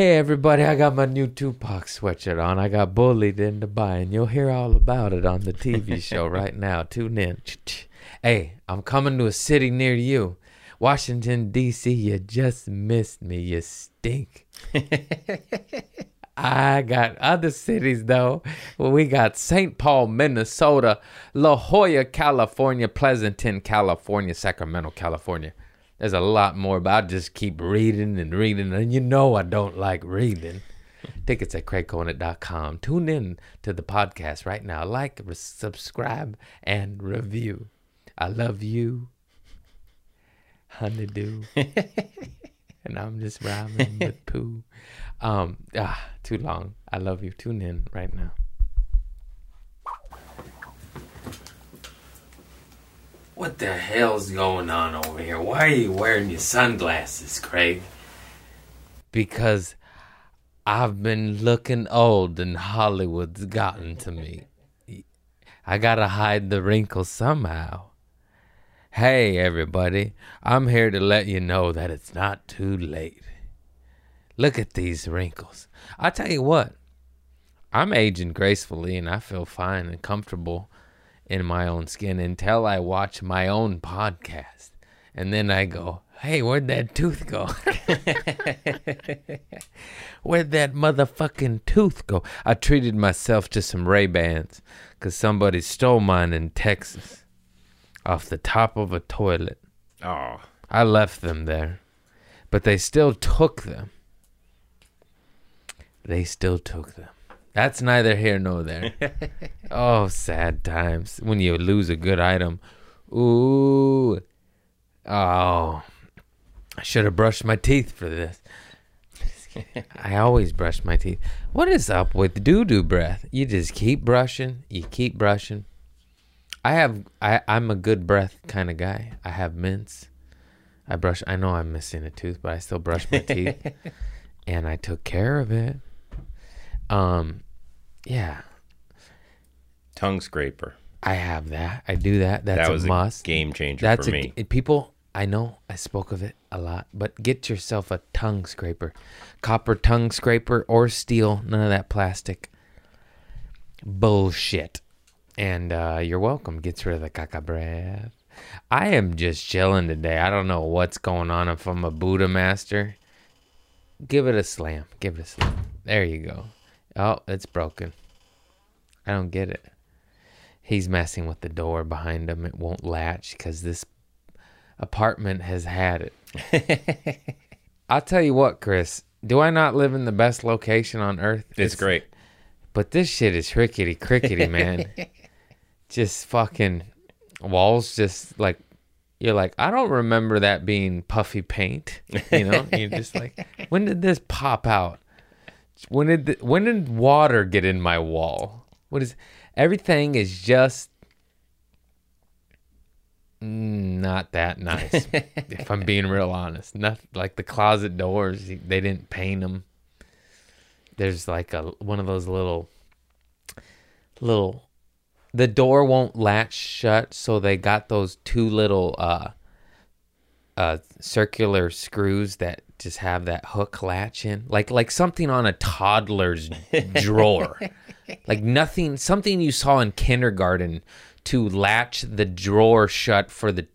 Hey everybody, I got my new Tupac sweatshirt on. I got bullied into buying. You'll hear all about it on the TV show right now. Tune in. Hey, I'm coming to a city near you. Washington, D.C., you just missed me. You stink. I got other cities though. Well, we got St. Paul, Minnesota, La Jolla, California, Pleasanton, California, Sacramento, California. There's a lot more, but I just keep reading and reading, and you know I don't like reading. Tickets at craigconant.com. Tune in to the podcast right now. Like, re- subscribe, and review. I love you, honeydew. and I'm just rhyming with poo. Um, ah, too long. I love you. Tune in right now. What the hell's going on over here? Why are you wearing your sunglasses, Craig? Because I've been looking old and Hollywood's gotten to me. I gotta hide the wrinkles somehow. Hey, everybody, I'm here to let you know that it's not too late. Look at these wrinkles. I tell you what, I'm aging gracefully and I feel fine and comfortable in my own skin until I watch my own podcast. And then I go, hey, where'd that tooth go? where'd that motherfucking tooth go? I treated myself to some Ray-Bans because somebody stole mine in Texas off the top of a toilet. Oh, I left them there, but they still took them. They still took them. That's neither here nor there. oh, sad times when you lose a good item. Ooh. Oh. I should have brushed my teeth for this. I always brush my teeth. What is up with doo doo breath? You just keep brushing, you keep brushing. I have I I'm a good breath kind of guy. I have mints. I brush I know I'm missing a tooth, but I still brush my teeth. and I took care of it. Um yeah, tongue scraper. I have that. I do that. That's that was a must. game changer That's for a, me. people. I know I spoke of it a lot, but get yourself a tongue scraper, copper tongue scraper or steel. None of that plastic bullshit. And uh, you're welcome. Gets rid of the caca breath. I am just chilling today. I don't know what's going on. If I'm a Buddha master, give it a slam. Give it a slam. There you go. Oh, it's broken. I don't get it. He's messing with the door behind him. It won't latch because this apartment has had it. I'll tell you what, Chris. Do I not live in the best location on earth? It's great. But this shit is rickety crickety, man. just fucking walls, just like you're like, I don't remember that being puffy paint. You know, you're just like, when did this pop out? When did the, when did water get in my wall? What is everything is just not that nice. if I'm being real honest, not like the closet doors. They didn't paint them. There's like a one of those little little the door won't latch shut so they got those two little uh uh circular screws that just have that hook latch in? Like like something on a toddler's drawer. Like nothing something you saw in kindergarten to latch the drawer shut for the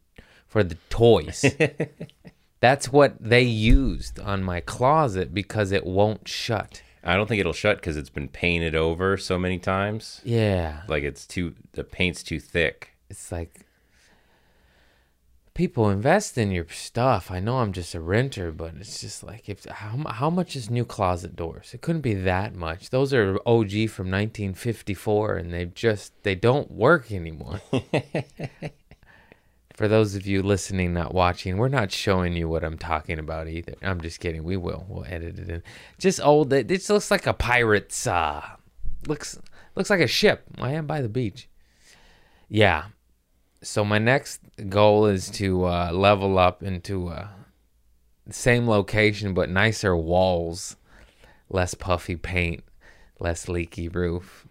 for the toys. That's what they used on my closet because it won't shut. I don't think it'll shut because it's been painted over so many times. yeah. Like it's too the paint's too thick. it's like people invest in your stuff. I know I'm just a renter, but it's just like if how how much is new closet doors? It couldn't be that much. Those are OG from 1954, and they just they don't work anymore. For those of you listening, not watching, we're not showing you what I'm talking about either. I'm just kidding. We will. We'll edit it in. Just old. It just looks like a pirate's. Uh, looks looks like a ship. I am by the beach. Yeah. So my next goal is to uh, level up into uh, the same location but nicer walls, less puffy paint, less leaky roof.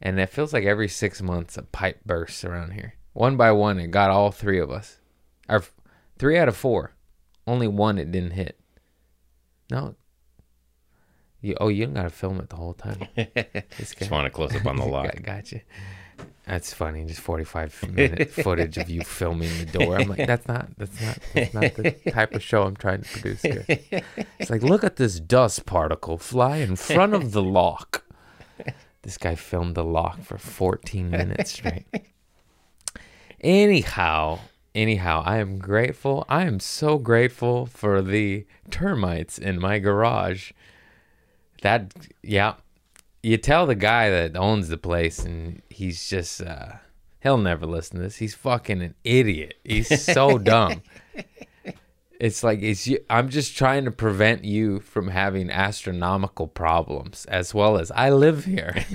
And it feels like every six months a pipe bursts around here. One by one, it got all three of us. Or three out of four. Only one it didn't hit. No. You, oh, you don't gotta film it the whole time. Just want to close up on the lock. Got- Gotcha. That's funny. Just forty-five minute footage of you filming the door. I'm like, that's not. That's not. That's not the type of show I'm trying to produce here. It's like, look at this dust particle fly in front of the lock. This guy filmed the lock for 14 minutes straight. Anyhow, anyhow, I am grateful. I am so grateful for the termites in my garage. That, yeah, you tell the guy that owns the place, and he's just, uh, he'll never listen to this. He's fucking an idiot. He's so dumb. It's like it's you, I'm just trying to prevent you from having astronomical problems as well as I live here.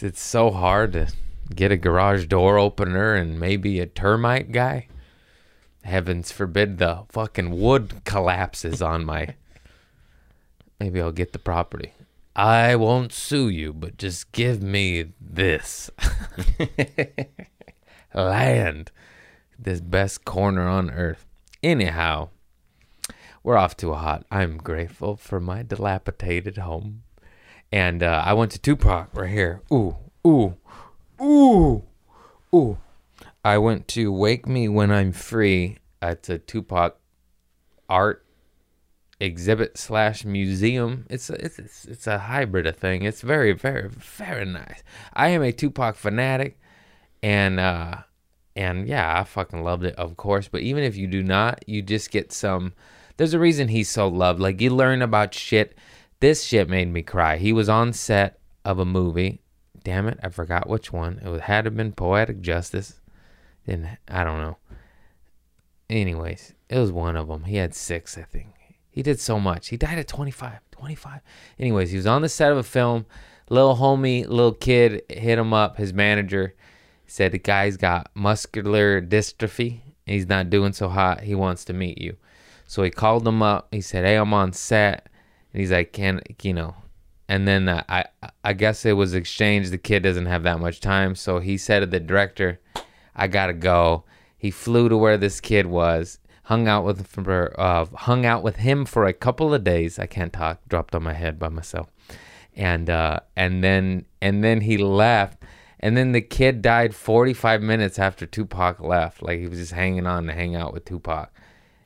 it's so hard to get a garage door opener and maybe a termite guy. Heavens forbid the fucking wood collapses on my Maybe I'll get the property. I won't sue you, but just give me this land, this best corner on earth. Anyhow, we're off to a hot. I'm grateful for my dilapidated home, and uh, I went to Tupac right here. Ooh, ooh, ooh, ooh. I went to Wake Me When I'm Free. It's a Tupac art exhibit slash museum. It's a, it's it's a hybrid of thing. It's very very very nice. I am a Tupac fanatic, and uh, and yeah, I fucking loved it, of course. But even if you do not, you just get some. There's a reason he's so loved. Like you learn about shit. This shit made me cry. He was on set of a movie. Damn it, I forgot which one. It had to have been Poetic Justice. Then I don't know. Anyways, it was one of them. He had six, I think. He did so much. He died at 25. 25. Anyways, he was on the set of a film. Little homie, little kid hit him up. His manager said the guy's got muscular dystrophy. He's not doing so hot. He wants to meet you. So he called him up. He said, "Hey, I'm on set." And he's like, "Can you know?" And then uh, I I guess it was exchanged. The kid doesn't have that much time, so he said to the director, "I gotta go." He flew to where this kid was hung out with for uh, hung out with him for a couple of days. I can't talk. Dropped on my head by myself, and uh, and then and then he left. And then the kid died 45 minutes after Tupac left. Like he was just hanging on to hang out with Tupac,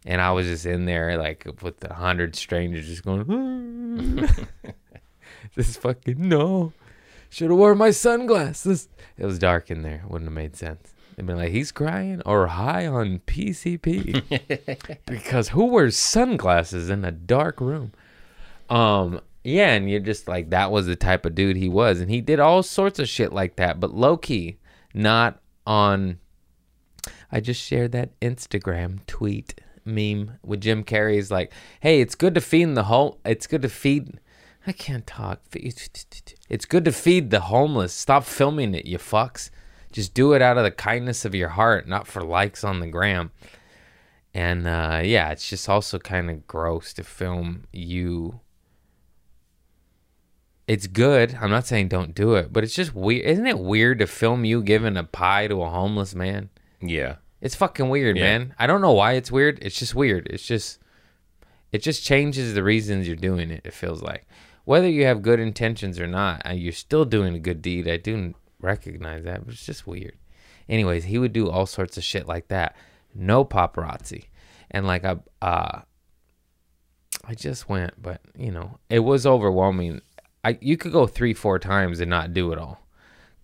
and I was just in there like with a hundred strangers just going. this is fucking no. Should have worn my sunglasses. It was dark in there. Wouldn't have made sense. They'd been like, he's crying or high on PCP. because who wears sunglasses in a dark room? Um, yeah, and you're just like, that was the type of dude he was. And he did all sorts of shit like that, but low key, not on. I just shared that Instagram tweet meme with Jim Carrey. Carrey's like, hey, it's good to feed the whole, it's good to feed. I can't talk. It's good to feed the homeless. Stop filming it, you fucks. Just do it out of the kindness of your heart, not for likes on the gram. And uh, yeah, it's just also kind of gross to film you. It's good. I'm not saying don't do it, but it's just weird. Isn't it weird to film you giving a pie to a homeless man? Yeah. It's fucking weird, Yeah. man. I don't know why it's weird. It's just weird. It's just it just changes the reasons you're doing it. It feels like whether you have good intentions or not, uh, you're still doing a good deed. I do recognize that, it's just weird. Anyways, he would do all sorts of shit like that. No paparazzi, and like I, uh, I just went, but you know, it was overwhelming. I you could go three, four times and not do it all,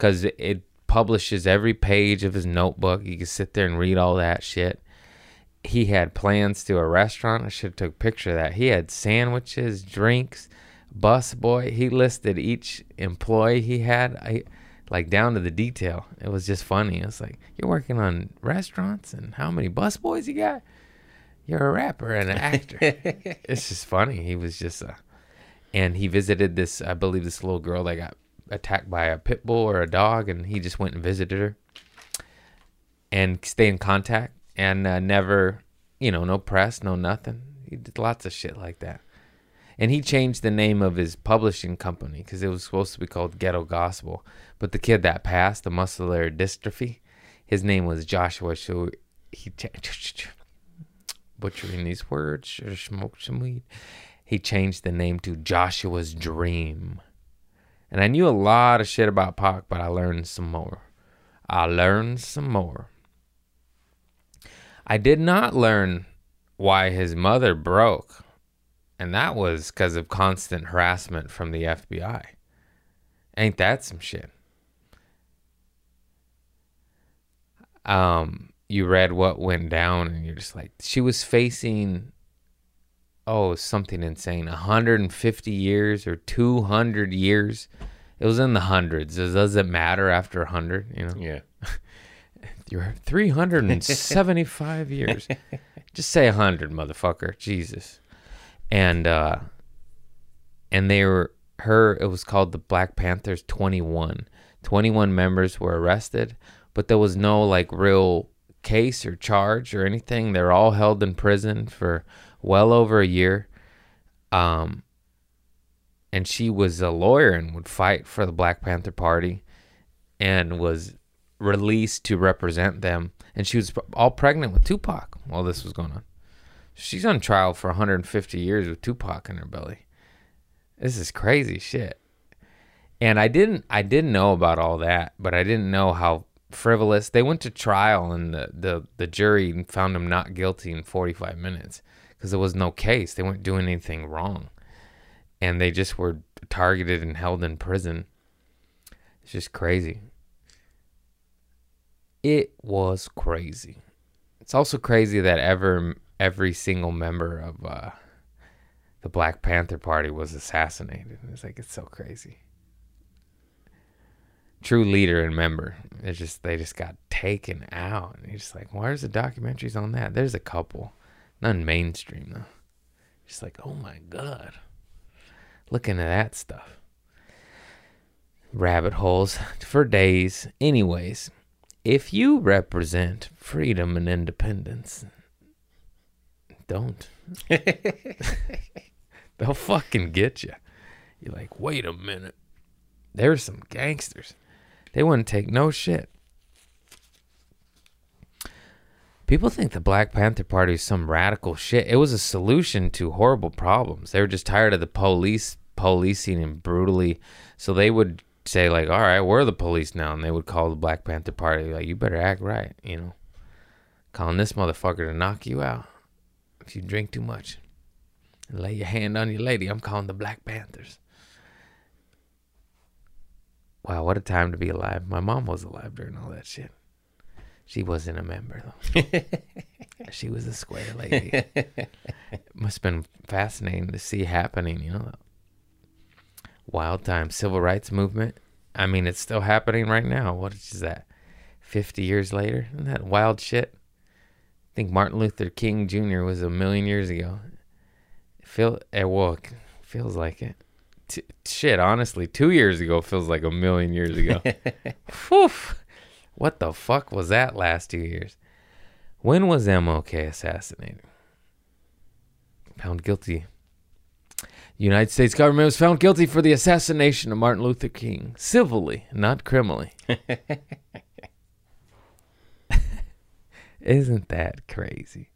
it, it publishes every page of his notebook. You can sit there and read all that shit. He had plans to a restaurant. I should have took a picture of that. He had sandwiches, drinks, bus boy. He listed each employee he had. I like down to the detail. It was just funny. It's like you're working on restaurants and how many bus boys you got? You're a rapper and an actor. it's just funny. He was just uh and he visited this I believe this little girl that got attacked by a pit bull or a dog and he just went and visited her and stay in contact and uh, never, you know, no press, no nothing. He did lots of shit like that. And he changed the name of his publishing company because it was supposed to be called Ghetto Gospel. But the kid that passed, the muscular dystrophy, his name was Joshua. So he, ch- butchering these words. Smoked some weed. He changed the name to Joshua's Dream. And I knew a lot of shit about Pac, but I learned some more. I learned some more. I did not learn why his mother broke, and that was because of constant harassment from the FBI. Ain't that some shit? Um, you read what went down, and you're just like, she was facing, oh, something insane, 150 years or 200 years. It was in the hundreds. Does it matter after 100? You know, Yeah. you're 375 years. Just say 100, motherfucker. Jesus. And uh and they were her it was called the Black Panthers 21. 21 members were arrested, but there was no like real case or charge or anything. They're all held in prison for well over a year. Um and she was a lawyer and would fight for the Black Panther Party and was released to represent them. And she was all pregnant with Tupac while this was going on. She's on trial for 150 years with Tupac in her belly. This is crazy shit. And I didn't I didn't know about all that, but I didn't know how frivolous. They went to trial and the the, the jury found him not guilty in 45 minutes because there was no case. They weren't doing anything wrong. And they just were targeted and held in prison. It's just crazy. It was crazy. It's also crazy that ever every single member of uh, the Black Panther Party was assassinated. It's like it's so crazy. True leader and member. It's just they just got taken out. And you're just like, where's the documentaries on that? There's a couple. None mainstream though. Just like, oh my god. Looking at that stuff. Rabbit holes for days. Anyways, if you represent freedom and independence, don't. They'll fucking get you. You're like, wait a minute. There's some gangsters. They wouldn't take no shit. People think the Black Panther Party is some radical shit. It was a solution to horrible problems. They were just tired of the police policing and brutally. So they would say like, "All right, we're the police now," and they would call the Black Panther Party like, "You better act right," you know, calling this motherfucker to knock you out if you drink too much and lay your hand on your lady. I'm calling the Black Panthers. Wow, what a time to be alive. My mom was alive during all that shit. She wasn't a member though. she was a square lady. it must have been fascinating to see happening, you know. Wild time. Civil rights movement. I mean, it's still happening right now. What is that? 50 years later? Isn't that wild shit? I think Martin Luther King Jr. was a million years ago. Feel it well, feels like it. T- shit, honestly, two years ago feels like a million years ago. What the fuck was that last two years? When was MLK assassinated? Found guilty. United States government was found guilty for the assassination of Martin Luther King, civilly, not criminally. Isn't that crazy?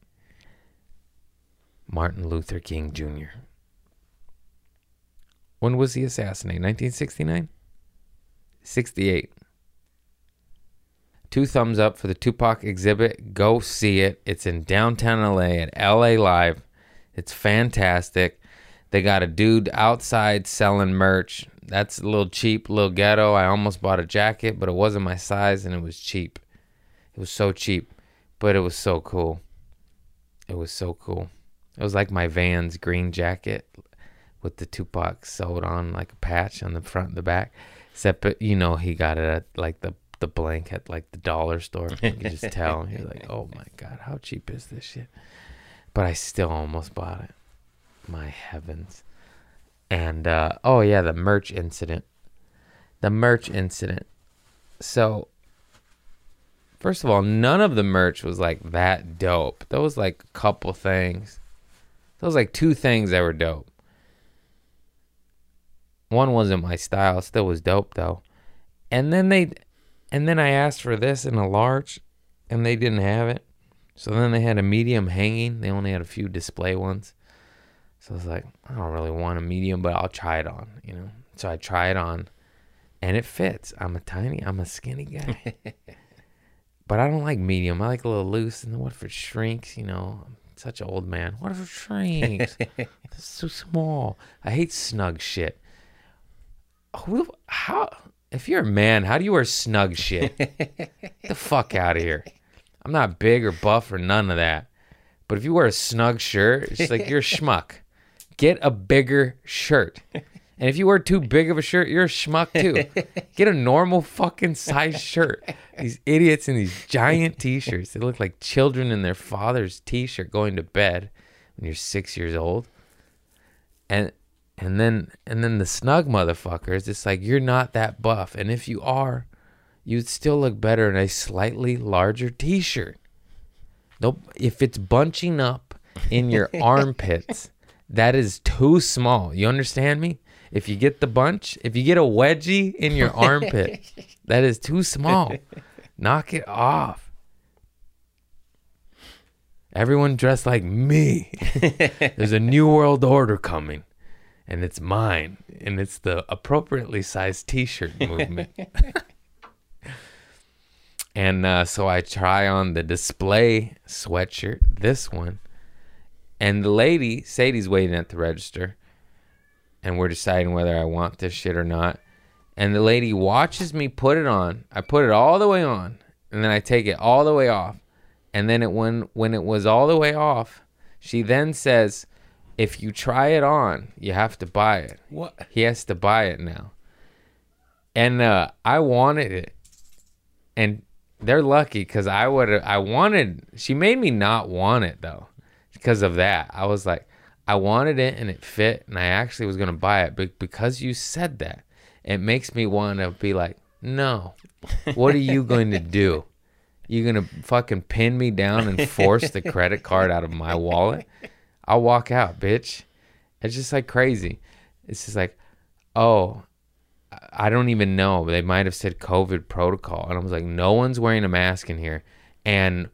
Martin Luther King Jr. When was he assassinated? 1969? 68. Two thumbs up for the Tupac exhibit. Go see it. It's in downtown LA at LA Live. It's fantastic. They got a dude outside selling merch. That's a little cheap, little ghetto. I almost bought a jacket, but it wasn't my size and it was cheap. It was so cheap, but it was so cool. It was so cool. It was like my Vans green jacket with the Tupac sewed on like a patch on the front and the back. Except, you know, he got it at like the the blank at like the dollar store. You could just tell. You're like, oh my god, how cheap is this shit? But I still almost bought it. My heavens. And uh, oh yeah, the merch incident. The merch incident. So first of all, none of the merch was like that dope. There was like a couple things. There was like two things that were dope. One wasn't my style, still was dope though. And then they and then I asked for this in a large and they didn't have it. So then they had a medium hanging. They only had a few display ones. So I was like, I don't really want a medium, but I'll try it on, you know. So I try it on and it fits. I'm a tiny, I'm a skinny guy. but I don't like medium. I like a little loose. And what if it shrinks, you know? I'm such an old man. What if it shrinks? it's so small. I hate snug shit. Who, how, if you're a man, how do you wear snug shit? Get the fuck out of here. I'm not big or buff or none of that. But if you wear a snug shirt, it's like you're a schmuck. Get a bigger shirt. And if you wear too big of a shirt, you're a schmuck too. Get a normal fucking size shirt. These idiots in these giant t-shirts. They look like children in their father's t-shirt going to bed when you're six years old. And and then and then the snug motherfuckers, it's like you're not that buff. And if you are, you'd still look better in a slightly larger t-shirt. Nope. If it's bunching up in your armpits, that is too small. You understand me? If you get the bunch, if you get a wedgie in your armpit, that is too small. Knock it off. Everyone dressed like me. There's a new world order coming, and it's mine, and it's the appropriately sized T-shirt movement. and uh, so I try on the display sweatshirt, this one, and the lady, Sadie's waiting at the register, and we're deciding whether I want this shit or not. And the lady watches me put it on. I put it all the way on, and then I take it all the way off. And then it when when it was all the way off, she then says, "If you try it on, you have to buy it." What? He has to buy it now. And uh, I wanted it, and they're lucky because I would. I wanted. She made me not want it though, because of that. I was like, I wanted it and it fit, and I actually was gonna buy it, but because you said that, it makes me want to be like, no. What are you going to do? You're gonna fucking pin me down and force the credit card out of my wallet? I'll walk out, bitch. It's just like crazy. It's just like, oh, I don't even know. They might have said COVID protocol, and I was like, no one's wearing a mask in here, and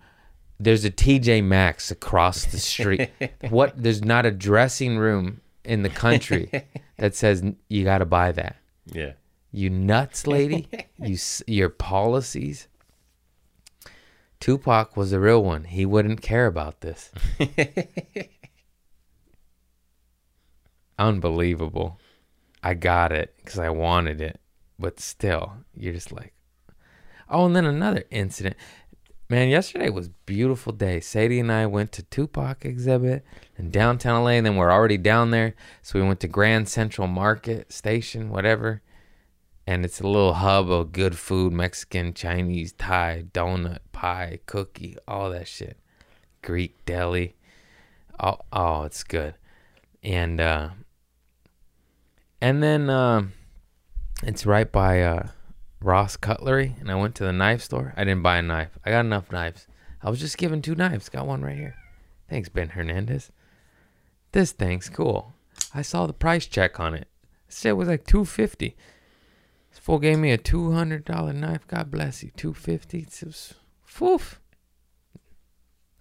there's a TJ Maxx across the street. what? There's not a dressing room in the country that says you got to buy that. Yeah. You nuts, lady. you your policies. Tupac was the real one. He wouldn't care about this. Unbelievable. I got it because I wanted it, but still, you're just like, oh. And then another incident. Man, yesterday was beautiful day. Sadie and I went to Tupac exhibit in downtown LA, and then we're already down there. So we went to Grand Central Market Station, whatever. And it's a little hub of good food Mexican, Chinese, Thai, donut, pie, cookie, all that shit. Greek deli. Oh, oh it's good. And, uh, and then, uh, it's right by, uh, Ross Cutlery, and I went to the knife store. I didn't buy a knife. I got enough knives. I was just given two knives. Got one right here. Thanks, Ben Hernandez. This thing's cool. I saw the price check on it. Said it was like two fifty. This fool gave me a two hundred dollar knife. God bless you. Two fifty. It was foof.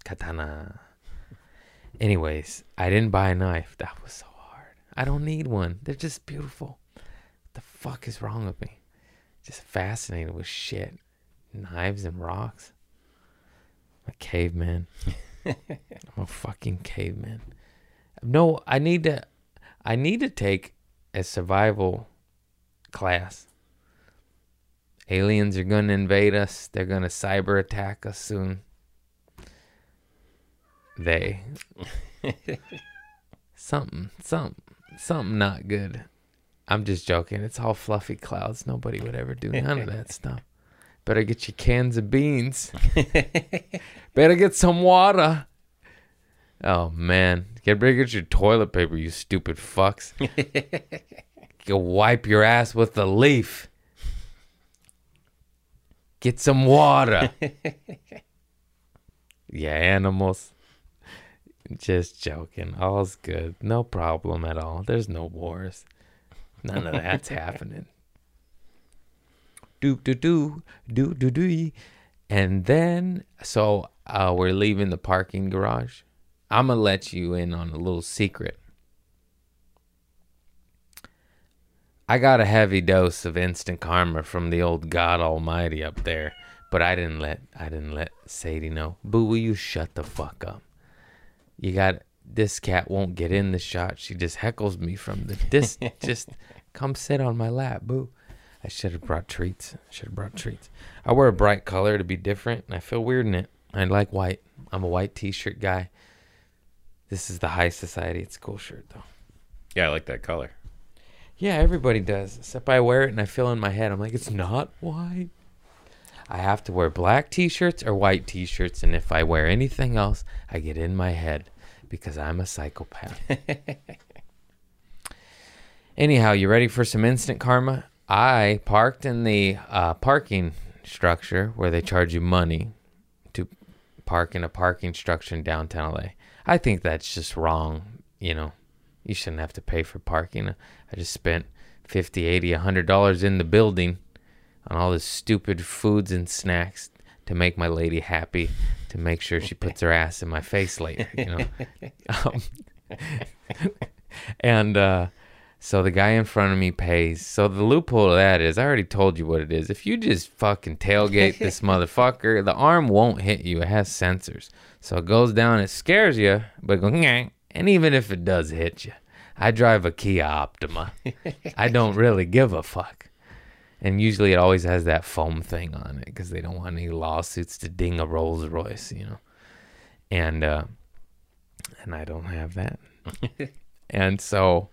Katana. Anyways, I didn't buy a knife. That was so hard. I don't need one. They're just beautiful. What the fuck is wrong with me? Just fascinated with shit, knives and rocks. I'm a caveman. I'm a fucking caveman. No, I need to. I need to take a survival class. Aliens are going to invade us. They're going to cyber attack us soon. They. something, something, something not good. I'm just joking. It's all fluffy clouds. Nobody would ever do none of that stuff. Better get your cans of beans. Better get some water. Oh man, get better get your toilet paper, you stupid fucks. Go wipe your ass with the leaf. Get some water. yeah, animals. Just joking. All's good. No problem at all. There's no wars. None of that's happening. Do do do do do do. And then, so uh, we're leaving the parking garage. I'm going to let you in on a little secret. I got a heavy dose of instant karma from the old God Almighty up there, but I didn't let I didn't let Sadie know. Boo, will you shut the fuck up? You got this cat won't get in the shot. She just heckles me from the dis. just come sit on my lap, boo. I should have brought treats. Should have brought treats. I wear a bright color to be different, and I feel weird in it. I like white. I'm a white T-shirt guy. This is the high society. It's a cool shirt though. Yeah, I like that color. Yeah, everybody does. Except I wear it and I feel in my head. I'm like, it's not white. I have to wear black t-shirts or white t-shirts, and if I wear anything else, I get in my head because I'm a psychopath. Anyhow, you ready for some instant karma? I parked in the uh, parking structure where they charge you money to park in a parking structure in downtown LA. I think that's just wrong. You know, you shouldn't have to pay for parking. I just spent 50, 80, 100 dollars in the building on all this stupid foods and snacks to make my lady happy, to make sure she puts her ass in my face later, you know. um, and uh, so the guy in front of me pays. So the loophole of that is, I already told you what it is. If you just fucking tailgate this motherfucker, the arm won't hit you. It has sensors, so it goes down. It scares you, but it goes, "Nyeh." and even if it does hit you, I drive a Kia Optima. I don't really give a fuck. And usually it always has that foam thing on it because they don't want any lawsuits to ding a Rolls Royce, you know. And uh, and I don't have that. and so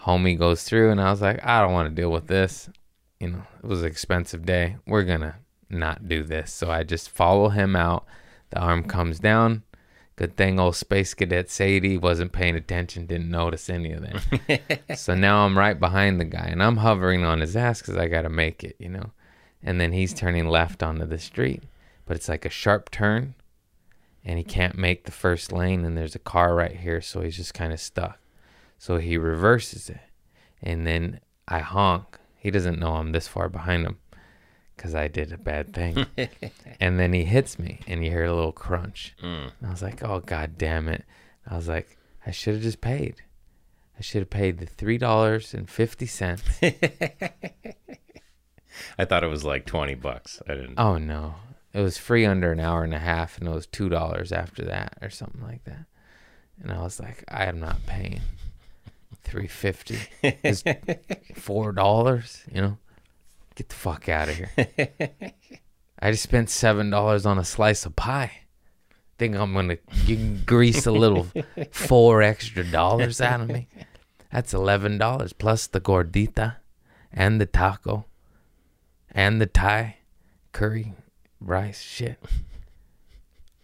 homie goes through and I was like, I don't want to deal with this. You know, it was an expensive day. We're gonna not do this. So I just follow him out. The arm comes down. Good thing old Space Cadet Sadie wasn't paying attention, didn't notice any of that. so now I'm right behind the guy and I'm hovering on his ass because I got to make it, you know. And then he's turning left onto the street, but it's like a sharp turn and he can't make the first lane and there's a car right here. So he's just kind of stuck. So he reverses it and then I honk. He doesn't know I'm this far behind him because I did a bad thing. and then he hits me, and you hear a little crunch. Mm. And I was like, oh, god damn it. I was like, I should have just paid. I should have paid the $3.50. I thought it was like twenty bucks. I didn't. oh, no. It was free under an hour and a half, and it was $2 after that or something like that. And I was like, I am not paying 350 It's $4, you know? Get the fuck out of here. I just spent seven dollars on a slice of pie. Think I'm gonna grease a little four extra dollars out of me? That's eleven dollars plus the gordita, and the taco, and the Thai curry rice shit.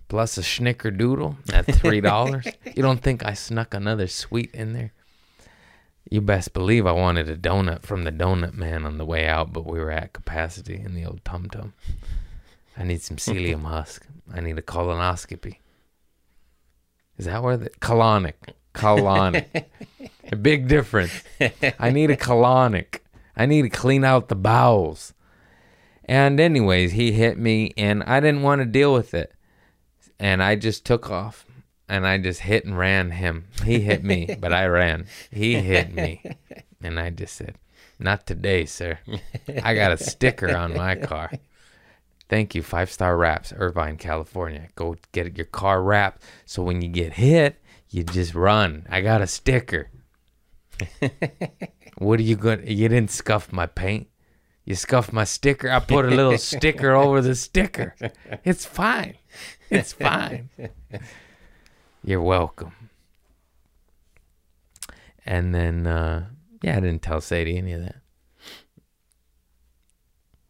Plus a snickerdoodle at three dollars. you don't think I snuck another sweet in there? You best believe I wanted a donut from the donut man on the way out, but we were at capacity in the old tum tum. I need some psyllium husk. I need a colonoscopy. Is that where the colonic? Colonic. a big difference. I need a colonic. I need to clean out the bowels. And anyways, he hit me and I didn't want to deal with it. And I just took off and I just hit and ran him. He hit me, but I ran. He hit me. And I just said, Not today, sir. I got a sticker on my car. Thank you, Five Star Wraps, Irvine, California. Go get your car wrapped so when you get hit, you just run. I got a sticker. what are you going to You didn't scuff my paint. You scuffed my sticker. I put a little sticker over the sticker. It's fine. It's fine. You're welcome. And then, uh, yeah, I didn't tell Sadie any of that.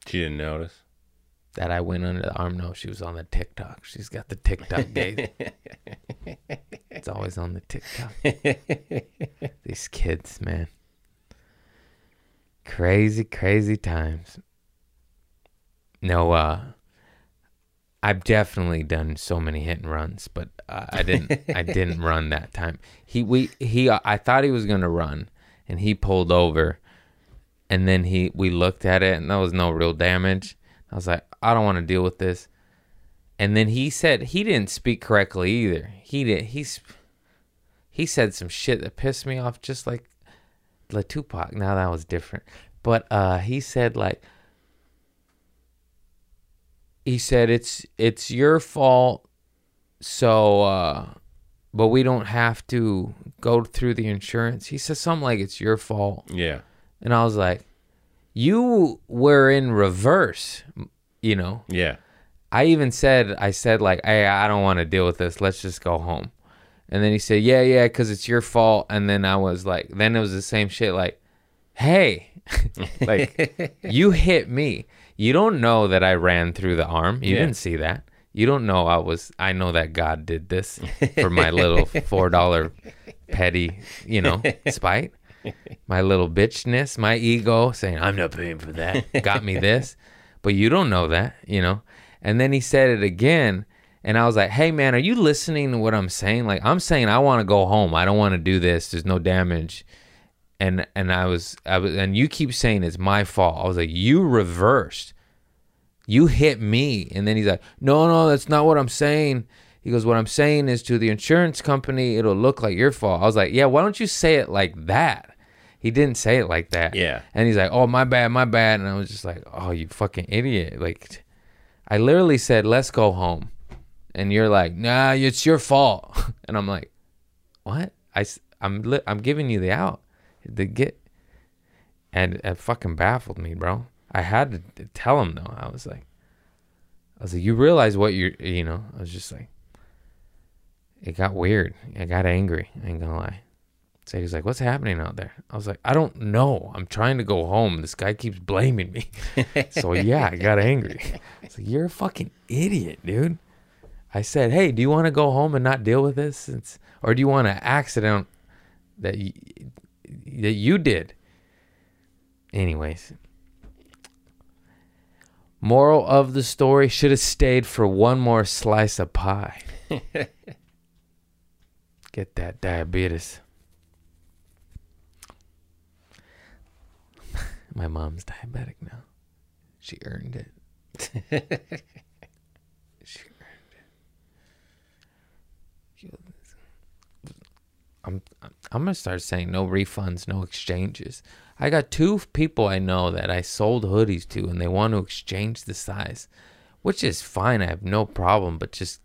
She didn't notice. That I went under the arm. No, she was on the TikTok. She's got the TikTok gaze. it's always on the TikTok. These kids, man. Crazy, crazy times. No, uh, I've definitely done so many hit and runs, but uh, I didn't. I didn't run that time. He we he. I thought he was gonna run, and he pulled over, and then he we looked at it, and there was no real damage. I was like, I don't want to deal with this. And then he said he didn't speak correctly either. He did. He's he said some shit that pissed me off, just like La Tupac. Now that was different, but uh, he said like he said it's it's your fault. So, uh, but we don't have to go through the insurance. He said something like it's your fault. Yeah. And I was like, you were in reverse, you know. Yeah. I even said, I said like, hey, I don't want to deal with this. Let's just go home. And then he said, yeah, yeah, because it's your fault. And then I was like, then it was the same shit. Like, hey, like you hit me. You don't know that I ran through the arm. You Yeah. didn't see that. You don't know I was. I know that God did this for my little four dollar petty, you know, spite. My little bitchness, my ego saying I'm not paying for that got me this, but you don't know that, you know. And then he said it again, and I was like, "Hey man, are you listening to what I'm saying? Like I'm saying I want to go home. I don't want to do this. There's no damage." And and I was I was and you keep saying it's my fault. I was like, "You reversed. You hit me." And then he's like, "No, no, that's not what I'm saying." He goes, "What I'm saying is to the insurance company, it'll look like your fault." I was like, "Yeah, why don't you say it like that?" He didn't say it like that. Yeah. And he's like, "Oh, my bad, my bad." And I was just like, "Oh, you fucking idiot!" Like, I literally said, "Let's go home," and you're like, "Nah, it's your fault." And I'm like, "What?" I I'm, I'm giving you the out, the get, and it fucking baffled me, bro. I had to tell him though. I was like, I was like, "You realize what you're," you know. I was just like, it got weird. I got angry. I ain't gonna lie. So he was like, "What's happening out there?" I was like, "I don't know. I'm trying to go home. This guy keeps blaming me." so yeah, I got angry. It's like you're a fucking idiot, dude. I said, "Hey, do you want to go home and not deal with this, or do you want an accident that you, that you did?" Anyways, moral of the story: should have stayed for one more slice of pie. Get that diabetes. My mom's diabetic now. She earned it. she earned it. I'm I'm gonna start saying no refunds, no exchanges. I got two people I know that I sold hoodies to, and they want to exchange the size, which is fine. I have no problem, but just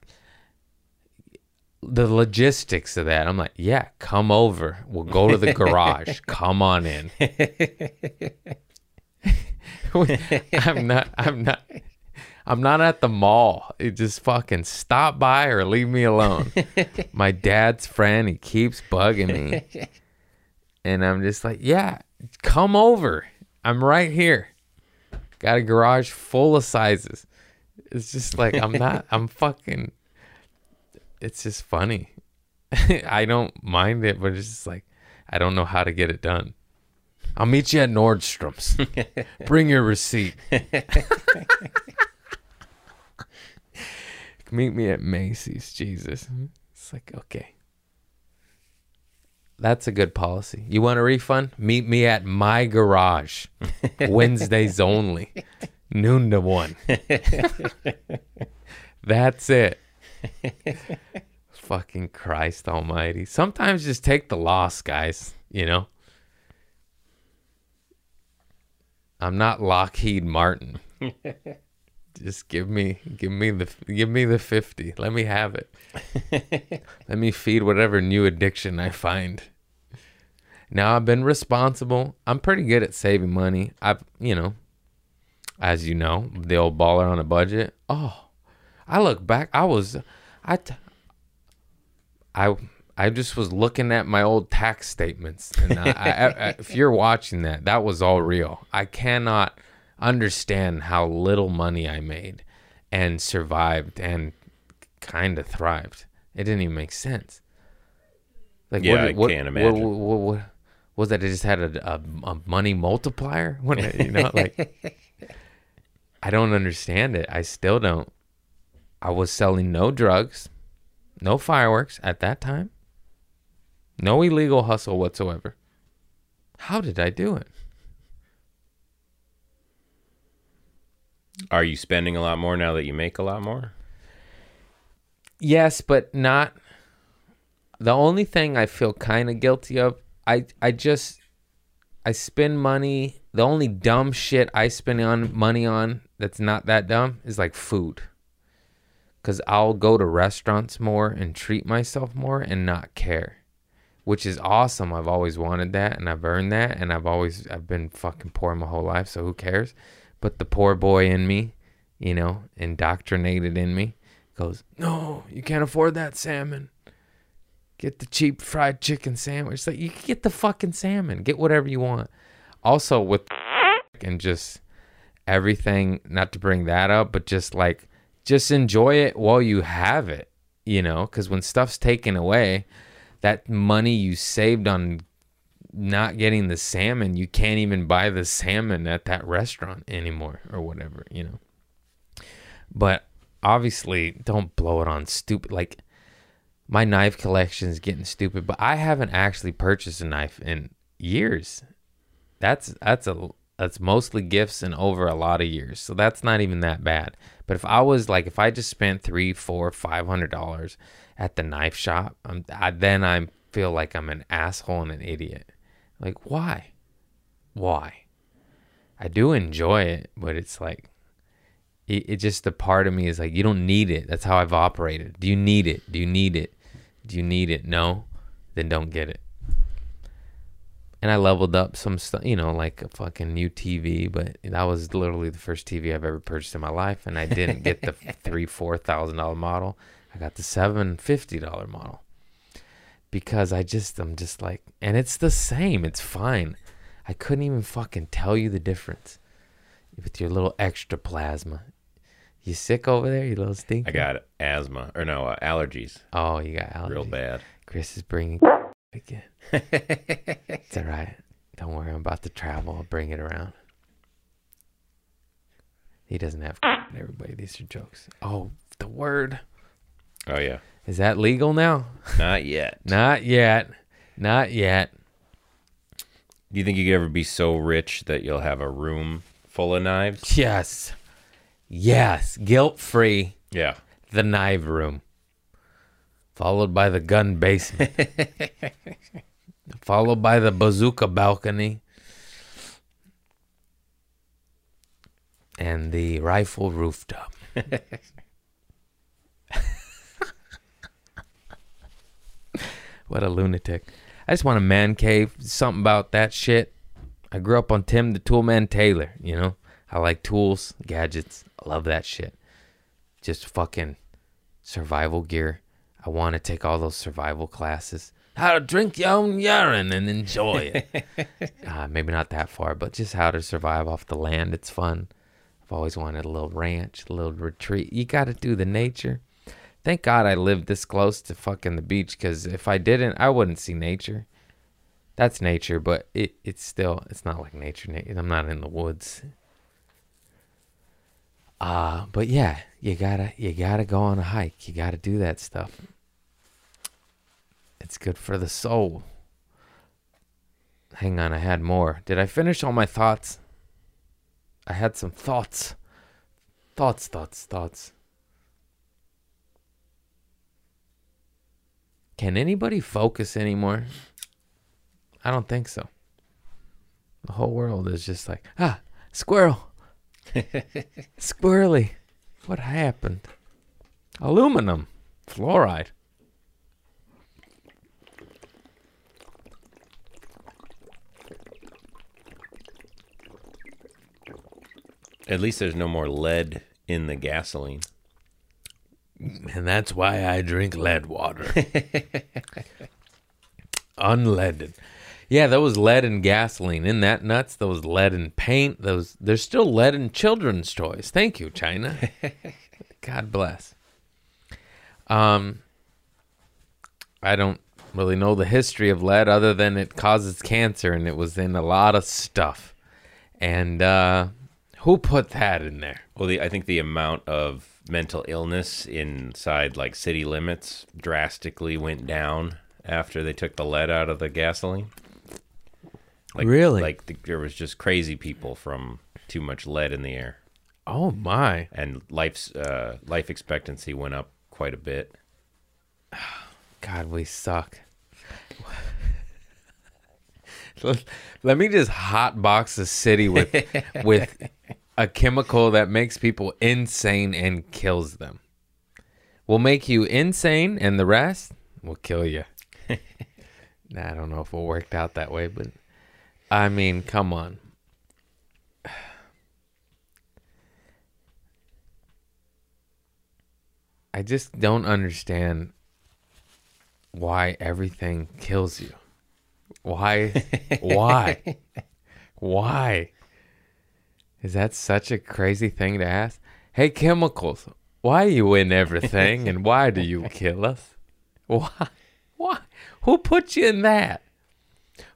the logistics of that. I'm like, yeah, come over. We'll go to the garage. come on in. I'm not. I'm not. I'm not at the mall. You just fucking stop by or leave me alone. My dad's friend, he keeps bugging me. And I'm just like, yeah, come over. I'm right here. Got a garage full of sizes. It's just like, I'm not, I'm fucking, it's just funny. I don't mind it, but it's just like, I don't know how to get it done. I'll meet you at Nordstrom's. Bring your receipt. Meet me at Macy's. Jesus. Mm-hmm. It's like, okay. That's a good policy. You want a refund? Meet me at my garage. Wednesdays only. Noon to one. That's it. Fucking Christ almighty. Sometimes just take the loss, guys, you know? I'm not Lockheed Martin. Just give me give me the give me the 50. Let me have it. Let me feed whatever new addiction I find. Now I've been responsible. I'm pretty good at saving money. I've, you know, as you know, the old baller on a budget. Oh, I look back. I was, I, t- I, I just was looking at my old tax statements, and I, I, I, if you're watching that, that was all real. I cannot understand how little money I made and survived and kind of thrived. It didn't even make sense. Like Yeah, I can't imagine. What, what, what, was that? I just had a, a, a money multiplier. When it, you know, like I don't understand it. I still don't. I was selling no drugs, no fireworks at that time, no illegal hustle whatsoever. How did I do it? Are you spending a lot more now that you make a lot more? Yes, but not. The only thing I feel kind of guilty of, I I just I spend money. The only dumb shit I spend on money on that's not that dumb is like food. Cause I'll go to restaurants more and treat myself more and not care, which is awesome. I've always wanted that and I've earned that and I've always I've been fucking poor my whole life, so who cares? But the poor boy in me, you know, indoctrinated in me, goes, no, you can't afford that salmon. Get the cheap fried chicken sandwich. Like you can get the fucking salmon. Get whatever you want. Also with and just everything, not to bring that up, but just like just enjoy it while you have it, you know, cuz when stuff's taken away, that money you saved on not getting the salmon, you can't even buy the salmon at that restaurant anymore or whatever, you know. But obviously, don't blow it on stupid like my knife collection is getting stupid, but I haven't actually purchased a knife in years. That's that's a that's mostly gifts and over a lot of years, so that's not even that bad. But if I was like, if I just spent three, four, five hundred dollars at the knife shop, I'm, I, then I feel like I'm an asshole and an idiot. Like why? Why? I do enjoy it, but it's like it, it just the part of me is like you don't need it. That's how i've operated. Do you need it? Do you need it? Do you need it? No? Then don't get it. And i leveled up some stuff you know like a fucking new tv but that was literally the first tv i've ever purchased in my life and i didn't get the three four thousand dollar model. I got the seven fifty dollar model because i just i'm just like and it's the same it's fine i couldn't even fucking tell you the difference with your little extra plasma. You sick over there, you little stink? I got asthma or no uh, allergies, Oh, you got allergies. real bad. Chris is bringing again. It's all right. Don't worry. I'm about to travel. I'll bring it around. He doesn't have everybody. These are jokes. Oh, the word. Oh yeah, Is that legal now? not yet. Not yet. Not yet. Do you think you could ever be so rich that you'll have a room full of knives? Yes. Yes. Guilt free. Yeah. The knife room. Followed by the gun basement. followed by the bazooka balcony. And the rifle rooftop. what a lunatic. I just want a man cave. Something about that shit. I grew up on Tim the Toolman Taylor, you know? I like tools, gadgets. I love that shit. Just fucking survival gear. I want to take all those survival classes. How to drink your own urine and enjoy it. uh, maybe not that far, but just how to survive off the land. It's fun. I've always wanted a little ranch, a little retreat. You got to do the nature. Thank God I lived this close to fucking the beach because if I didn't, I wouldn't see nature. That's nature, but it, it's still, it's not like nature. I'm not in the woods. Uh, but yeah, you gotta, you gotta go on a hike. You gotta do that stuff. It's good for the soul. Hang on, I had more. Did I finish all my thoughts? I had some thoughts. Thoughts, thoughts, thoughts. Can anybody focus anymore? I don't think so. The whole world is just like, ah, squirrel. Squirrely. What happened? Aluminum. Fluoride. At least there's no more lead in the gasoline. And that's why I drink lead water. Unleaded. Yeah, there was lead in gasoline. In that nuts? There was lead in paint. Those there's still lead in children's toys. Thank you, China. God bless. Um I don't really know the history of lead other than it causes cancer and it was in a lot of stuff. And uh who put that in there? Well, the, I think the amount of mental illness inside like city limits drastically went down after they took the lead out of the gasoline. Like, Really? Like the, there was just crazy people from too much lead in the air, Oh my. and life's uh, life expectancy went up quite a bit. God, we suck. Let- me just hotbox the city with with a chemical that makes people insane and kills them. We'll make you insane, and the rest will kill you. nah, I don't know if it worked out that way, but I mean, come on. I just don't understand why everything kills you. Why? why? Why? Is that such a crazy thing to ask? Hey, chemicals, why are you in everything and why do you kill us? Why? Why? Who put you in that?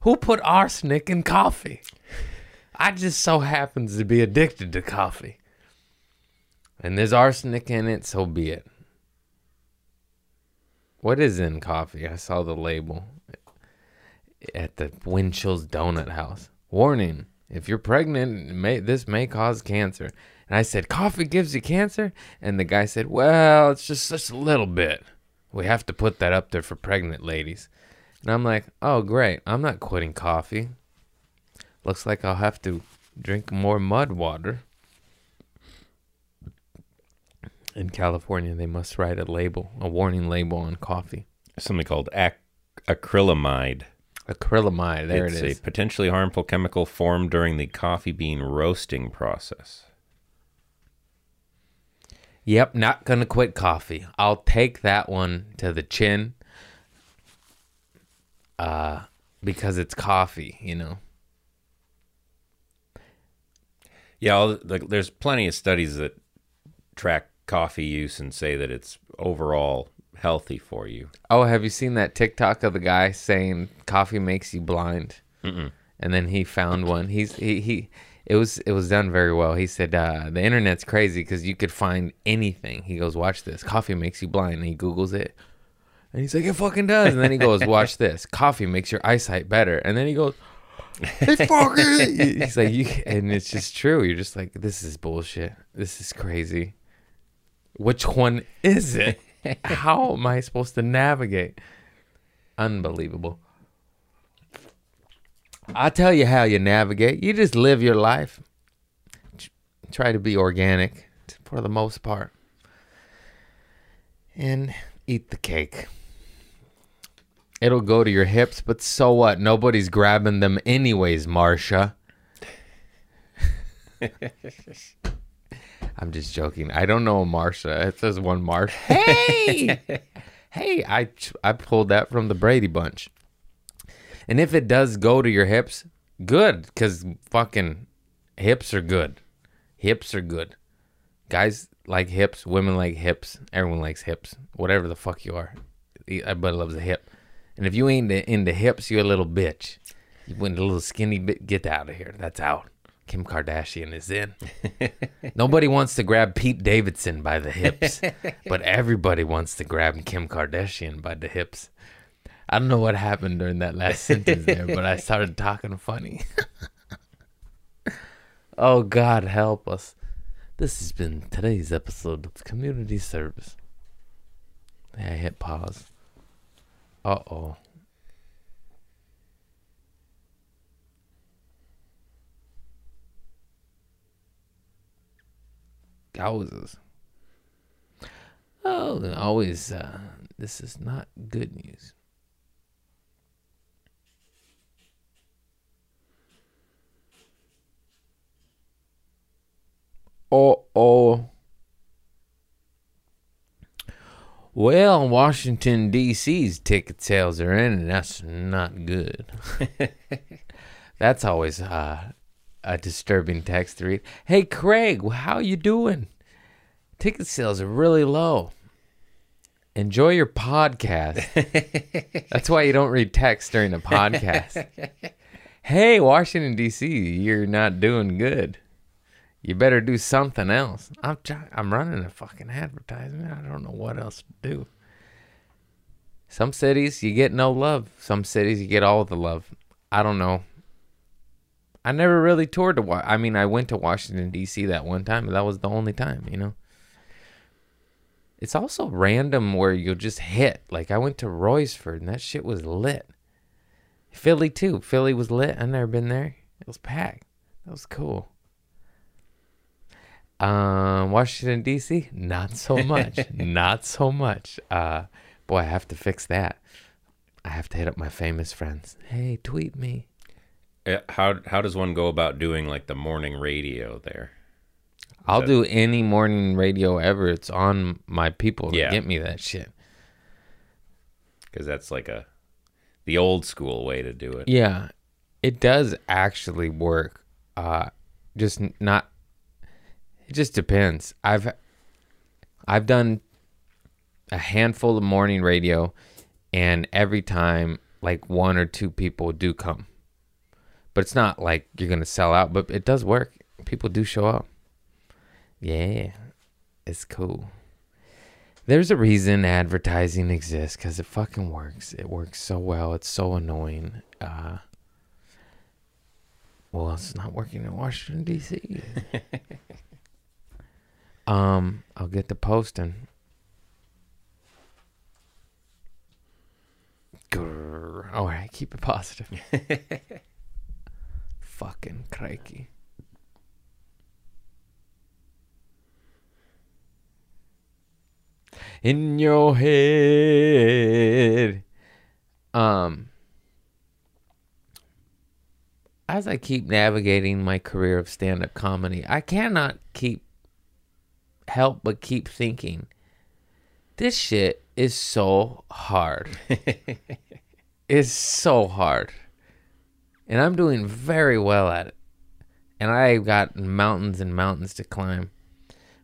Who put arsenic in coffee? I just so happens to be addicted to coffee. And there's arsenic in it, so be it. What is in coffee? I saw the label at the Winchell's Donut House. Warning: If you're pregnant, may, this may cause cancer. And I said, "Coffee gives you cancer?" And the guy said, "Well, it's just just a little bit. We have to put that up there for pregnant ladies." And I'm like, "Oh, great! I'm not quitting coffee. Looks like I'll have to drink more mud water." In California, they must write a label, a warning label on coffee. Something called ac- acrylamide. Acrylamide, there it's it is. a potentially harmful chemical formed during the coffee bean roasting process. Yep, not gonna quit coffee. I'll take that one to the chin. Uh because it's coffee, you know. Yeah, all the, like, there's plenty of studies that track coffee use and say that it's overall healthy for you. Oh, have you seen that TikTok of the guy saying coffee makes you blind? Mm-mm. And then he found one. He's he he. It was it was done very well. He said uh, the internet's crazy because you could find anything. He goes, watch this. Coffee makes you blind. And he googles it, and he's like, it fucking does. And then he goes, watch this. Coffee makes your eyesight better. And then he goes, it's fucking. He's like, you, and it's just true. You're just like, this is bullshit. This is crazy. Which one is it? How am I supposed to navigate? Unbelievable. I'll tell you how you navigate. You just live your life. Try to be organic for the most part. And eat the cake. It'll go to your hips, but so what? Nobody's grabbing them anyways, Marsha. I'm just joking. I don't know a Marsha. It says one Marsha. Hey! hey, I I pulled that from the Brady Bunch. And if it does go to your hips, good, because fucking hips are good. Hips are good. Guys like hips, women like hips, everyone likes hips. Whatever the fuck you are, everybody loves a hip. And if you ain't into, into hips, you're a little bitch. You went a little skinny bit. Get out of here. That's out. Kim Kardashian is in. Nobody wants to grab Pete Davidson by the hips, but everybody wants to grab Kim Kardashian by the hips. I don't know what happened during that last sentence there, but I started talking funny. oh, God, help us. This has been today's episode of Community Service. I hit pause. Uh oh. Houses. Oh, always. Uh, this is not good news. Oh, oh. Well, Washington, D.C.'s ticket sales are in, and that's not good. that's always uh, a disturbing text to read. Hey, Craig, how you doing? Ticket sales are really low. Enjoy your podcast. that's why you don't read text during a podcast. hey, Washington, D.C., you're not doing good. You better do something else. I'm I'm running a fucking advertisement. I don't know what else to do. Some cities you get no love. Some cities you get all the love. I don't know. I never really toured to. Wa- I mean, I went to Washington D.C. that one time, but that was the only time. You know. It's also random where you'll just hit. Like I went to Royceford and that shit was lit. Philly too. Philly was lit. I've never been there. It was packed. That was cool. Um, Washington D.C. Not so much. Not so much. Uh, boy, I have to fix that. I have to hit up my famous friends. Hey, tweet me. Uh, How how does one go about doing like the morning radio there? I'll that- do any morning radio ever. It's on my people to Yeah. get me that shit. Because that's like a the old school way to do it. Yeah, it does actually work. Uh, just not. It just depends. I've I've done a handful of morning radio, and every time like one or two people do come, but it's not like you're gonna sell out. But it does work. People do show up. Yeah, it's cool. There's a reason advertising exists because it fucking works. It works so well. It's so annoying. Uh, well, it's not working in Washington D.C. um, I'll get to posting. Grrr. All right, keep it positive. Fucking crikey. In your head. Um as I keep navigating my career of stand up comedy, I cannot keep help but keep thinking this shit is so hard. it's so hard. And I'm doing very well at it. And I've got mountains and mountains to climb.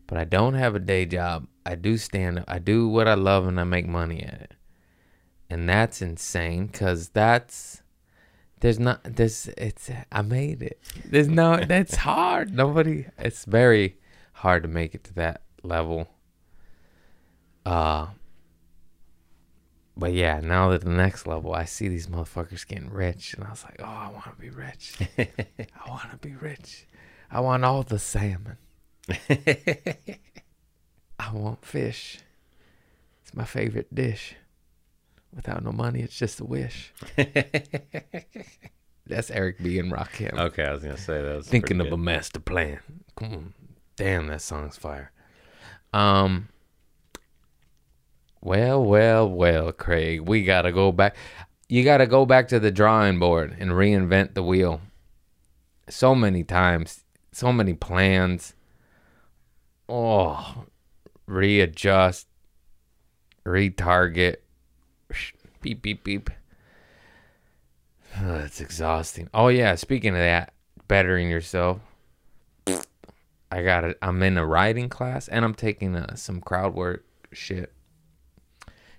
But I don't have a day job. I do stand up. I do what I love and I make money at it. And that's insane cuz that's there's not this it's I made it. There's no that's hard. Nobody it's very hard to make it to that level. Uh but yeah, now that the next level, I see these motherfuckers getting rich, and I was like, oh, I want to be rich. I want to be rich. I want all the salmon. I want fish. It's my favorite dish. Without no money, it's just a wish. That's Eric B. and Rakim. Okay, I was gonna say that was Thinking of pretty a master plan. Come on. Damn, that song's fire. Um. Well, well, well, Craig. We gotta go back. You gotta go back to the drawing board and reinvent the wheel. So many times, so many plans. Oh, readjust, retarget. Beep, beep, beep. That's exhausting. Oh yeah, speaking of that, bettering yourself. I got it. I'm in a writing class and I'm taking uh, some crowd work shit.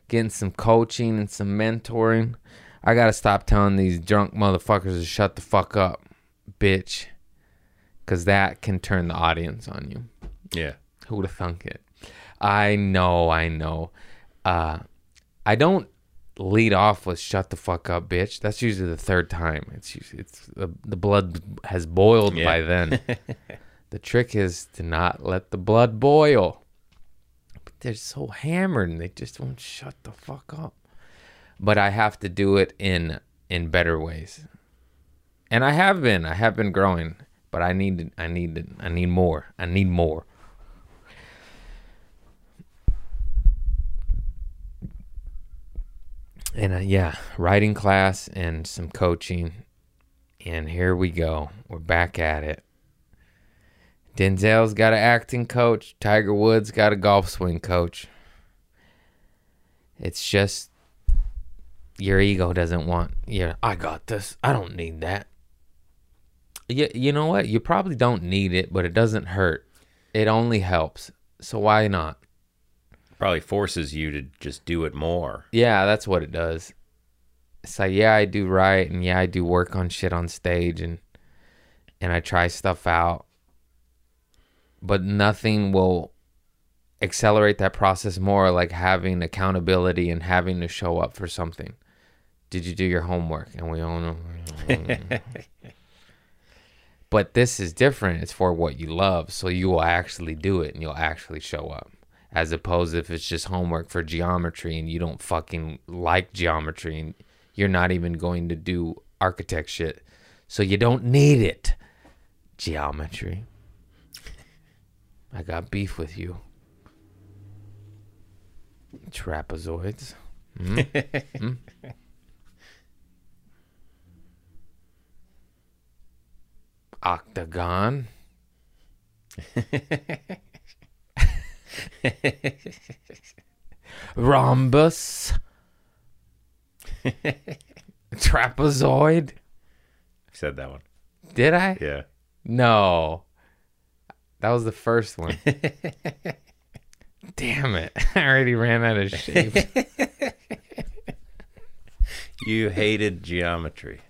Getting some coaching and some mentoring. I gotta stop telling these drunk motherfuckers to shut the fuck up, bitch. Cause that can turn the audience on you. Yeah. Who'd have thunk it? I know, I know. Uh, I don't lead off with "shut the fuck up, bitch." That's usually the third time. It's usually, it's the, the blood has boiled Yeah. by then. the trick is to not let the blood boil. They're so hammered and they just won't shut the fuck up. But I have to do it in in better ways. And I have been. I have been growing, but I need I need I need more. I need more. and uh, yeah, writing class and some coaching. And here we go. We're back at it. Denzel's got an acting coach. Tiger Woods got a golf swing coach. It's just your ego doesn't want. Yeah, I got this. I don't need that. You, you know what? You probably don't need it, but it doesn't hurt. It only helps. So why not? Probably forces you to just do it more. Yeah, that's what it does. It's like, yeah, I do write and yeah, I do work on shit on stage and and I try stuff out. But nothing will accelerate that process more like having accountability and having to show up for something. Did you do your homework? And we all know. but this is different. It's for what you love, so you will actually do it and you'll actually show up as opposed if it's just homework for geometry and you don't fucking like geometry and you're not even going to do architect shit. So you don't need it. Geometry. I got beef with you. Trapezoids. Hmm? Hmm? Octagon. Rhombus. Trapezoid. Said that one. Did I? Yeah. No. That was the first one. Damn it. I already ran out of shape. You hated geometry.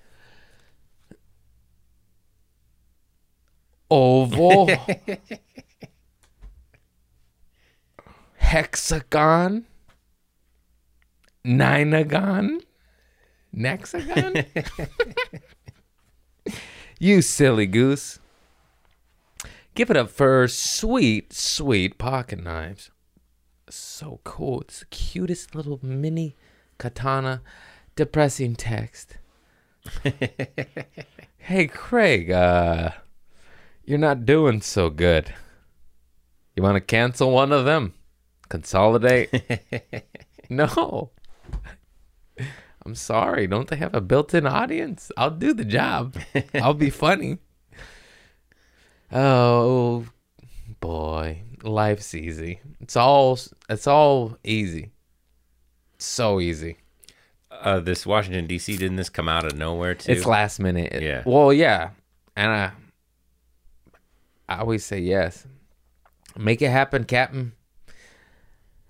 Oval. Hexagon. Ninagon. Nexagon. you silly goose. Give it up for sweet, sweet pocket knives. So cool. It's the cutest little mini katana depressing text. hey Craig, uh you're not doing so good. You want to cancel one of them? Consolidate? no. I'm sorry. Don't they have a built-in audience? I'll do the job. I'll be funny. Oh boy, life's easy. It's all it's all easy. So easy. Uh, this Washington D.C. didn't this come out of nowhere too? It's last minute. Yeah. Well, yeah, and I, I always say yes. Make it happen, Captain.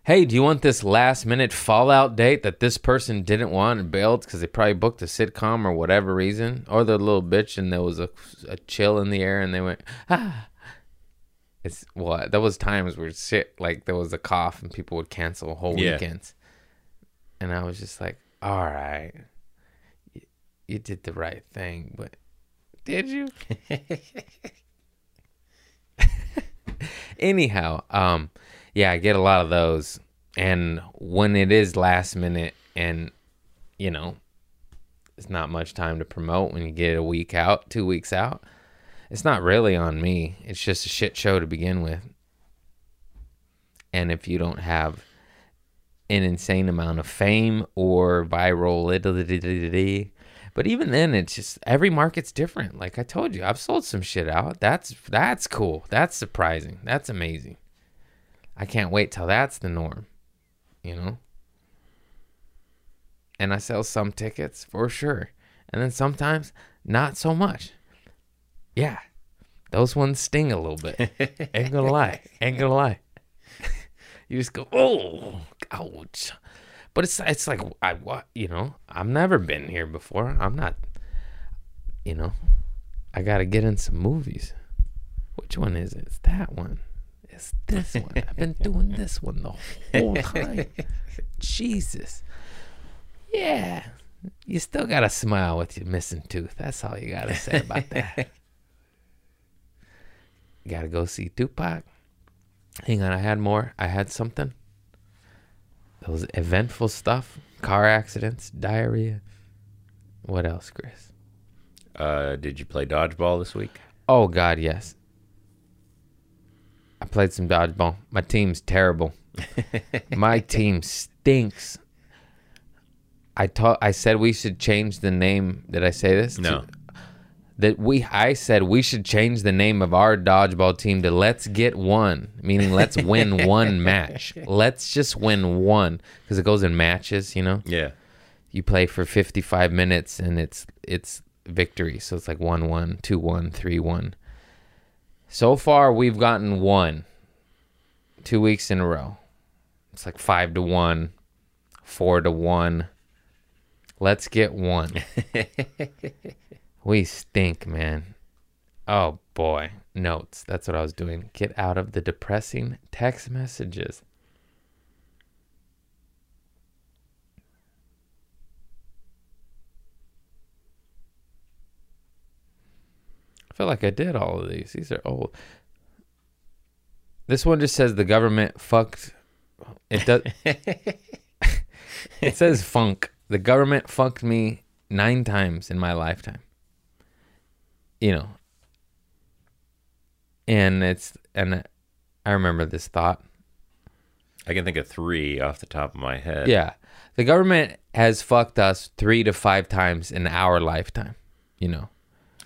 Hey, do you want this last minute Fallout date that this person didn't want and bailed because they probably booked a sitcom or whatever reason, or the little bitch and there was a, a chill in the air and they went ah. It's what that was times where shit like there was a cough and people would cancel whole Yeah. weekends, and I was just like, all right, you, you did the right thing, but did you? Anyhow, um, yeah, I get a lot of those, and when it is last minute, and you know, it's not much time to promote when you get a week out, two weeks out. It's not really on me. It's just a shit show to begin with. And if you don't have an insane amount of fame or viral, but even then, it's just every market's different. Like I told you, I've sold some shit out. That's that's cool. That's surprising. That's amazing. I can't wait till that's the norm. You know. And I sell some tickets for sure, and then sometimes not so much. Yeah, those ones sting a little bit. Ain't gonna lie. Ain't gonna lie. you just go, oh, ouch. But it's it's like I what you know I've never been here before. I'm not, you know, I got to get in some movies. Which one is it? It's that one. It's this one. I've been doing this one the whole time. Jesus. Yeah. You still got to smile with your missing tooth. That's all you got to say about that. got to go see Tupac. Hang on, I had more. I had something. Those eventful stuff, car accidents, diarrhea. What else, Chris? Uh, did you play dodgeball this week? Oh God, yes. Played some dodgeball. My team's terrible. My team stinks. I taught. I said we should change the name. Did I say this? No. That we. I said we should change the name of our dodgeball team to Let's Get One, meaning let's win one match. Let's just win one because it goes in matches. You know, Yeah. you play for fifty-five minutes and it's it's victory. So it's like one one, two one, three one. So far, we've gotten one. Two weeks in a row. It's like five to one, four to one. Let's get one. we stink, man. Oh boy. Notes. That's what I was doing. Get out of the depressing text messages. Feel like I did all of these. These are old. This one just says the government fucked It does. it says funk. The government fucked me nine times in my lifetime. You know. And it's and I remember this thought. I can think of three off the top of my head. Yeah. The government has fucked us 3 to 5 times in our lifetime, you know.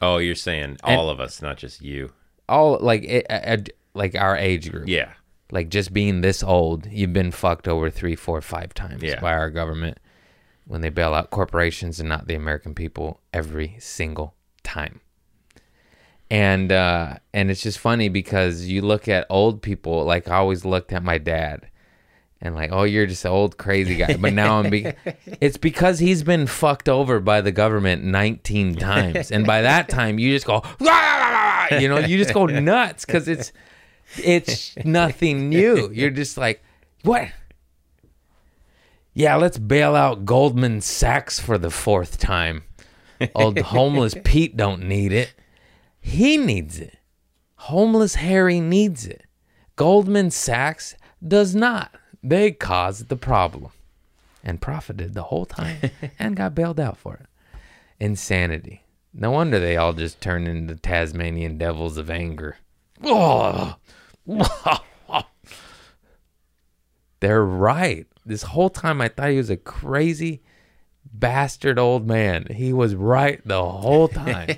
Oh, you're saying all of us, not just you. All like it, it, like our age group. Yeah. like just being this old, you've been fucked over three, four, five times Yeah. by our government when they bail out corporations and not the American people every single time. And uh, and it's just funny because you look at old people. Like I always looked at my dad, and like, oh, you're just an old crazy guy. But now I'm. Be- it's because he's been fucked over by the government 19 times, and by that time you just go, you know, you just go nuts because it's it's nothing new. You're just like, what? Yeah, let's bail out Goldman Sachs for the fourth time. Old homeless Pete don't need it. He needs it. Homeless Harry needs it. Goldman Sachs does not. They caused the problem and profited the whole time and got bailed out for it. Insanity. No wonder they all just turned into Tasmanian devils of anger. Oh. They're right. This whole time I thought he was a crazy bastard old man. He was right the whole time.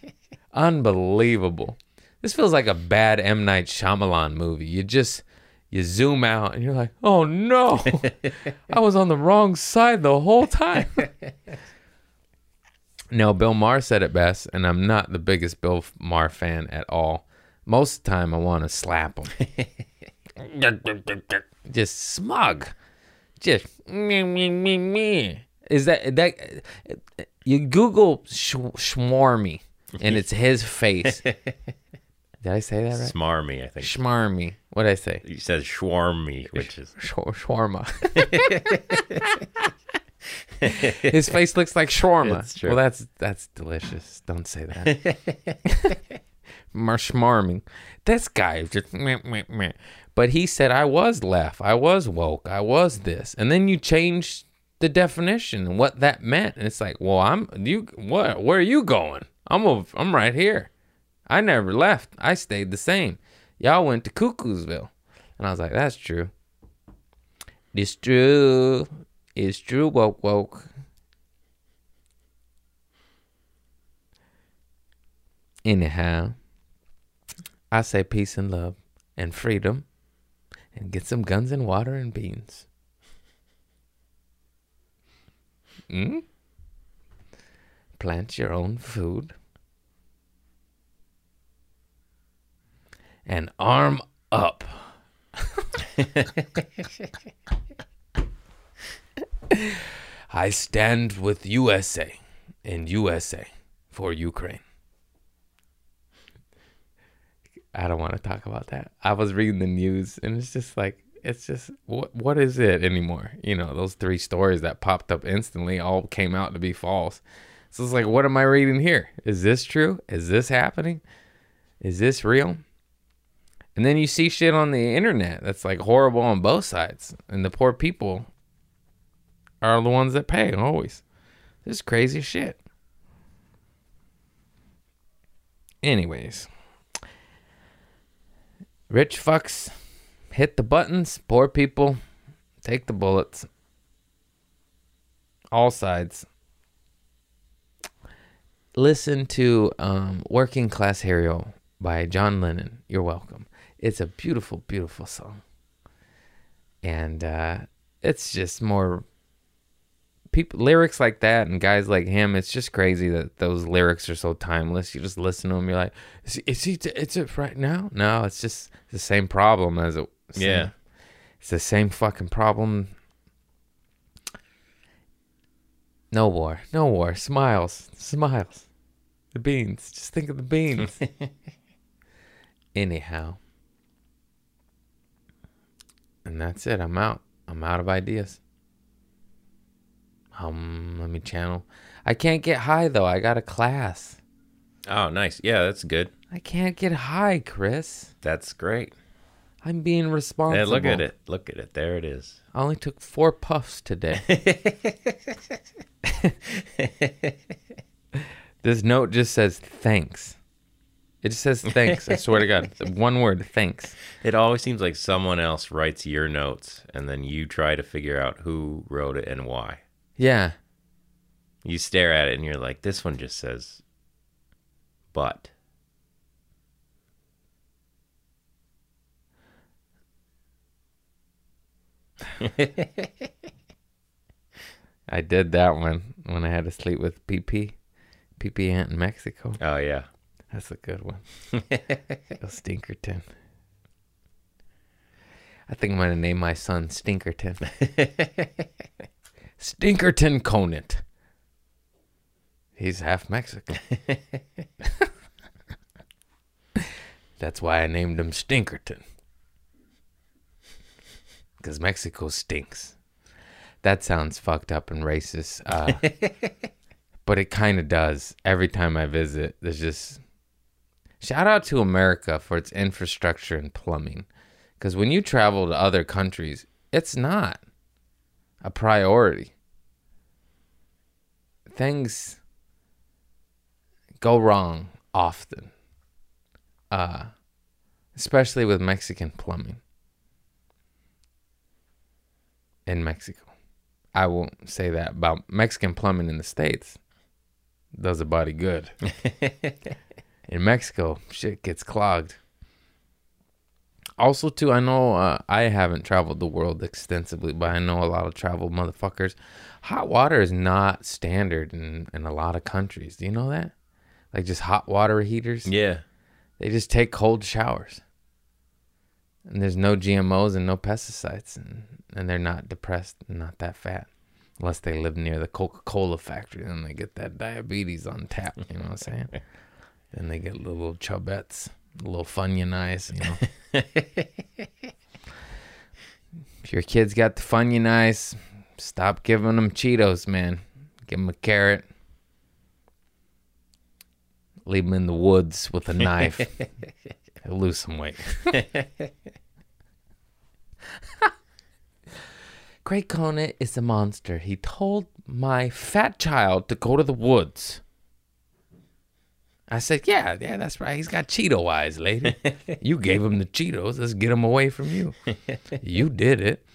Unbelievable. This feels like a bad M Night Shyamalan movie. You just you zoom out and you're like, "Oh no. I was on the wrong side the whole time." no, Bill Maher said it best, and I'm not the biggest Bill Maher fan at all. Most of the time I want to slap him. just smug. Just me me me me. Is that that you Google sh- Schwarmy and it's his face. Did I say that right? Smarmy, I think. Schmarmy. What did I say? He says shwarmy, which is Sh- shawarma. His face looks like shawarma. It's true. Well, that's that's delicious. Don't say that. Marshmarming. This guy just meh, meh, meh. But he said I was left. I was woke. I was this. And then you changed the definition and what that meant. And it's like, well, I'm you. What? Where are you going? I'm over, I'm right here. I never left. I stayed the same. Y'all went to Cuckoosville. And I was like, that's true. It's true. It's true, woke woke. Anyhow, I say peace and love and freedom and get some guns and water and beans. Mm? Plant your own food. And arm up. I stand with USA and USA for Ukraine. I don't want to talk about that. I was reading the news and it's just like it's just what what is it anymore? You know, those three stories that popped up instantly all came out to be false. So it's like what am I reading here? Is this true? Is this happening? Is this real? And then you see shit on the internet that's like horrible on both sides. And the poor people are the ones that pay always. This is crazy shit. Anyways, rich fucks hit the buttons, poor people take the bullets. All sides. Listen to um, Working Class Hero by John Lennon. You're welcome. It's a beautiful, beautiful song. And uh, it's just more people lyrics like that and guys like him it's just crazy that those lyrics are so timeless. You just listen to them you're like is he, is he it's it right now? No it's just the same problem as it Yeah. it's the same fucking problem. No war no war. Smiles smiles. The beans just think of the beans. Anyhow and that's it i'm out i'm out of ideas um, let me channel. I can't get high though. I got a class. Oh, nice. Yeah, that's good. I can't get high, Chris. That's great. I'm being responsible. Yeah, look at it. Look at it. There it is. I only took four puffs today. this note just says thanks. It just says thanks. I swear to God. One word, thanks. It always seems like someone else writes your notes and then you try to figure out who wrote it and why. Yeah. You stare at it and you're like, this one just says, but. I did that one when I had to sleep with PP. PP Aunt in Mexico. Oh, yeah. That's a good one. Stinkerton. I think I'm going to name my son Stinkerton. Stinkerton Conant. He's half Mexican. That's why I named him Stinkerton. Because Mexico stinks. That sounds fucked up and racist. Uh, but it kind of does. Every time I visit, there's just. Shout out to America for its infrastructure and plumbing. Because when you travel to other countries, it's not a priority. Things go wrong often, uh, especially with Mexican plumbing in Mexico. I won't say that about Mexican plumbing in the States. Does a body good. in Mexico, shit gets clogged. Also, too, I know uh, I haven't traveled the world extensively, but I know a lot of travel motherfuckers. Hot water is not standard in, in a lot of countries. Do you know that? Like just hot water heaters. Yeah. They just take cold showers. And there's no GMOs and no pesticides. And, and they're not depressed and not that fat. Unless they live near the Coca Cola factory. Then they get that diabetes on tap. You know what I'm saying? then they get little chubettes, little funyun eyes, you know. if your kid's got the funyun eyes, stop giving them Cheetos, man. Give them a carrot. Leave them in the woods with a knife. He'll lose some weight. Craig Conant is a monster. He told my fat child to go to the woods. I said, Yeah, yeah, that's right. He's got Cheeto eyes, lady. you gave him the Cheetos. Let's get him away from you. you did it.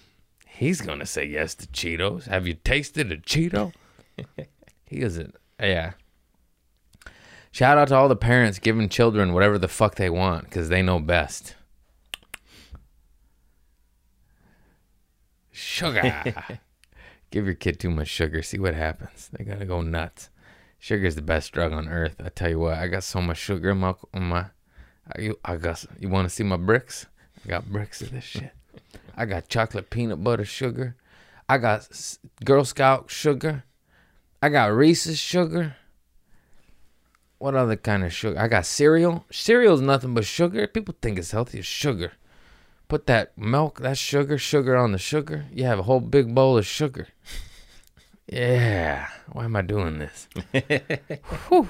He's going to say yes to Cheetos. Have you tasted a Cheeto? he isn't. Yeah. Shout out to all the parents giving children whatever the fuck they want because they know best. Sugar. Give your kid too much sugar. See what happens. They gotta go nuts. Sugar is the best drug on earth. I tell you what. I got so much sugar in my. In my I, I got. You want to see my bricks? I got bricks of this shit. I got chocolate peanut butter sugar. I got Girl Scout sugar. I got Reese's sugar. What other kind of sugar? I got cereal. Cereal is nothing but sugar. People think it's healthy as sugar. Put that milk, that sugar, sugar on the sugar. You have a whole big bowl of sugar. Yeah. Why am I doing this? Whew.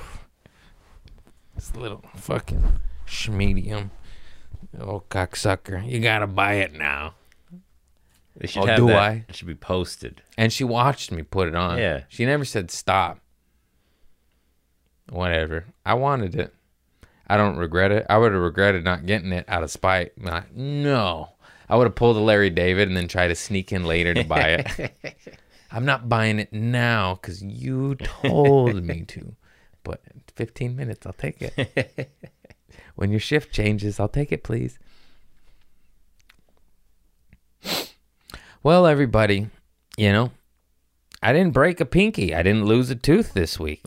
This little fucking schmedium. Oh, cocksucker. You gotta buy it now. They should Oh, have do that. I? It should be posted. And she watched me put it on. Yeah. She never said stop. Whatever. I wanted it. I don't regret it. I would have regretted not getting it out of spite. Like, no. I would have pulled a Larry David and then try to sneak in later to buy it. I'm not buying it now because you told me to. But 15 minutes, I'll take it. when your shift changes, I'll take it, please. Well, everybody, you know, I didn't break a pinky. I didn't lose a tooth this week.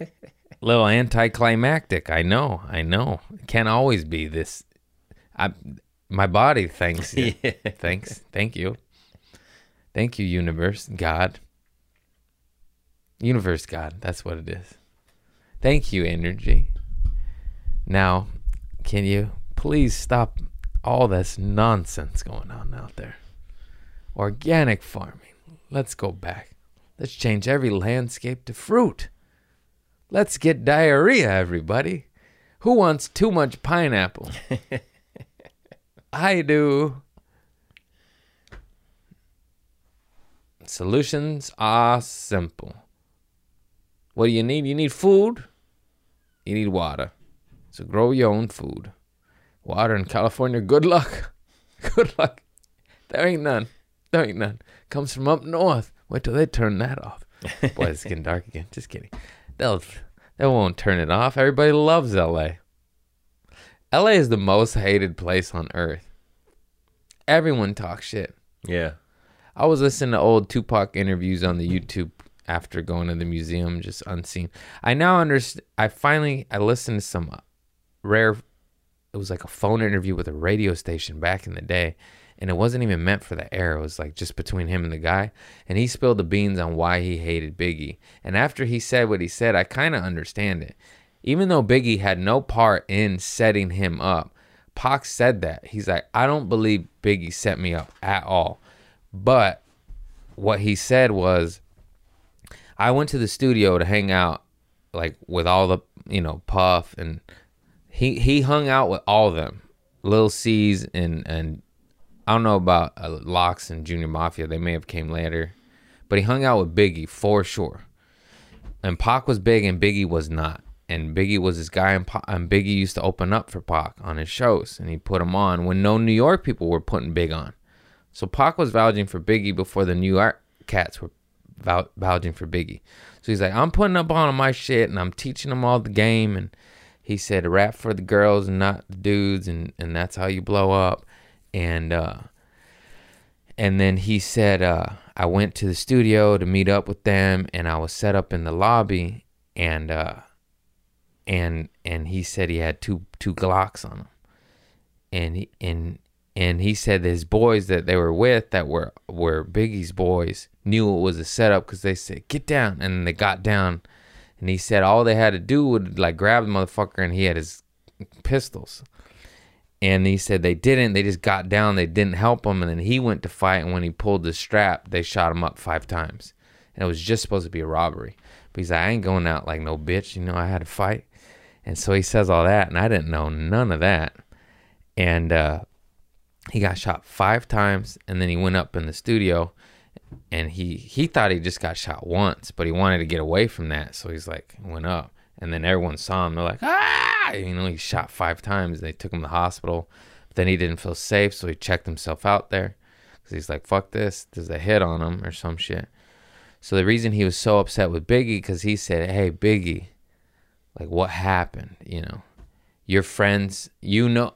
little anticlimactic. I know. I know. It can't always be this. I, my body thanks you. Yeah. Thanks. Thank you. Thank you, universe, God. Universe, God. That's what it is. Thank you, energy. Now, can you please stop all this nonsense going on out there? Organic farming. Let's go back. Let's change every landscape to fruit. Let's get diarrhea, everybody. Who wants too much pineapple? I do. Solutions are simple. What do you need? You need food. You need water. So grow your own food. Water in California, good luck. Good luck. There ain't none. There ain't none. Comes from up north. Wait till they turn that off. Boy, it's getting dark again. Just kidding. They'll they won't turn it off. Everybody loves LA. LA is the most hated place on earth. Everyone talks shit. Yeah. I was listening to old Tupac interviews on the YouTube after going to the museum, just unseen. I now understand. I finally I listened to some rare. It was like a phone interview with a radio station back in the day, and it wasn't even meant for the air. It was like just between him and the guy, and he spilled the beans on why he hated Biggie. And after he said what he said, I kind of understand it. Even though Biggie had no part in setting him up, Pac said that. He's like, I don't believe Biggie set me up at all. But what he said was, I went to the studio to hang out, like with all the you know Puff and he he hung out with all of them, Lil' Cease and and I don't know about uh, Lox and Junior Mafia. They may have came later, but he hung out with Biggie for sure. And Pac was big and Biggie was not. And Biggie was this guy, and, Pac, and Biggie used to open up for Pac on his shows, and he put him on when no New York people were putting Big on. So Pac was vouching for Biggie before the New York cats were vou- vouching for Biggie. So he's like, I'm putting up on my shit and I'm teaching them all the game. And he said, rap for the girls and not the dudes, and and that's how you blow up. And uh, and then he said, uh, I went to the studio to meet up with them, and I was set up in the lobby, and uh, and and he said he had two two Glocks on him, and he, and and he said his boys that they were with that were were Biggie's boys knew it was a setup because they said get down. And they got down, and he said all they had to do would like grab the motherfucker and he had his pistols, and he said they didn't. They just got down. They didn't help him. And then he went to fight. And when he pulled the strap they shot him up five times. And it was just supposed to be a robbery. But he's like I ain't going out like no bitch. You know I had to fight, and so he says all that. And I didn't know none of that, and. uh he got shot five times and then he went up in the studio and he he thought he just got shot once but he wanted to get away from that. So he's like went up and then everyone saw him. They're like ah! You know he shot five times. They took him to the hospital. But then he didn't feel safe so he checked himself out there because he's like fuck this. There's a hit on him or some shit. So the reason he was so upset with biggie because he said hey biggie like what happened? You know your friends you know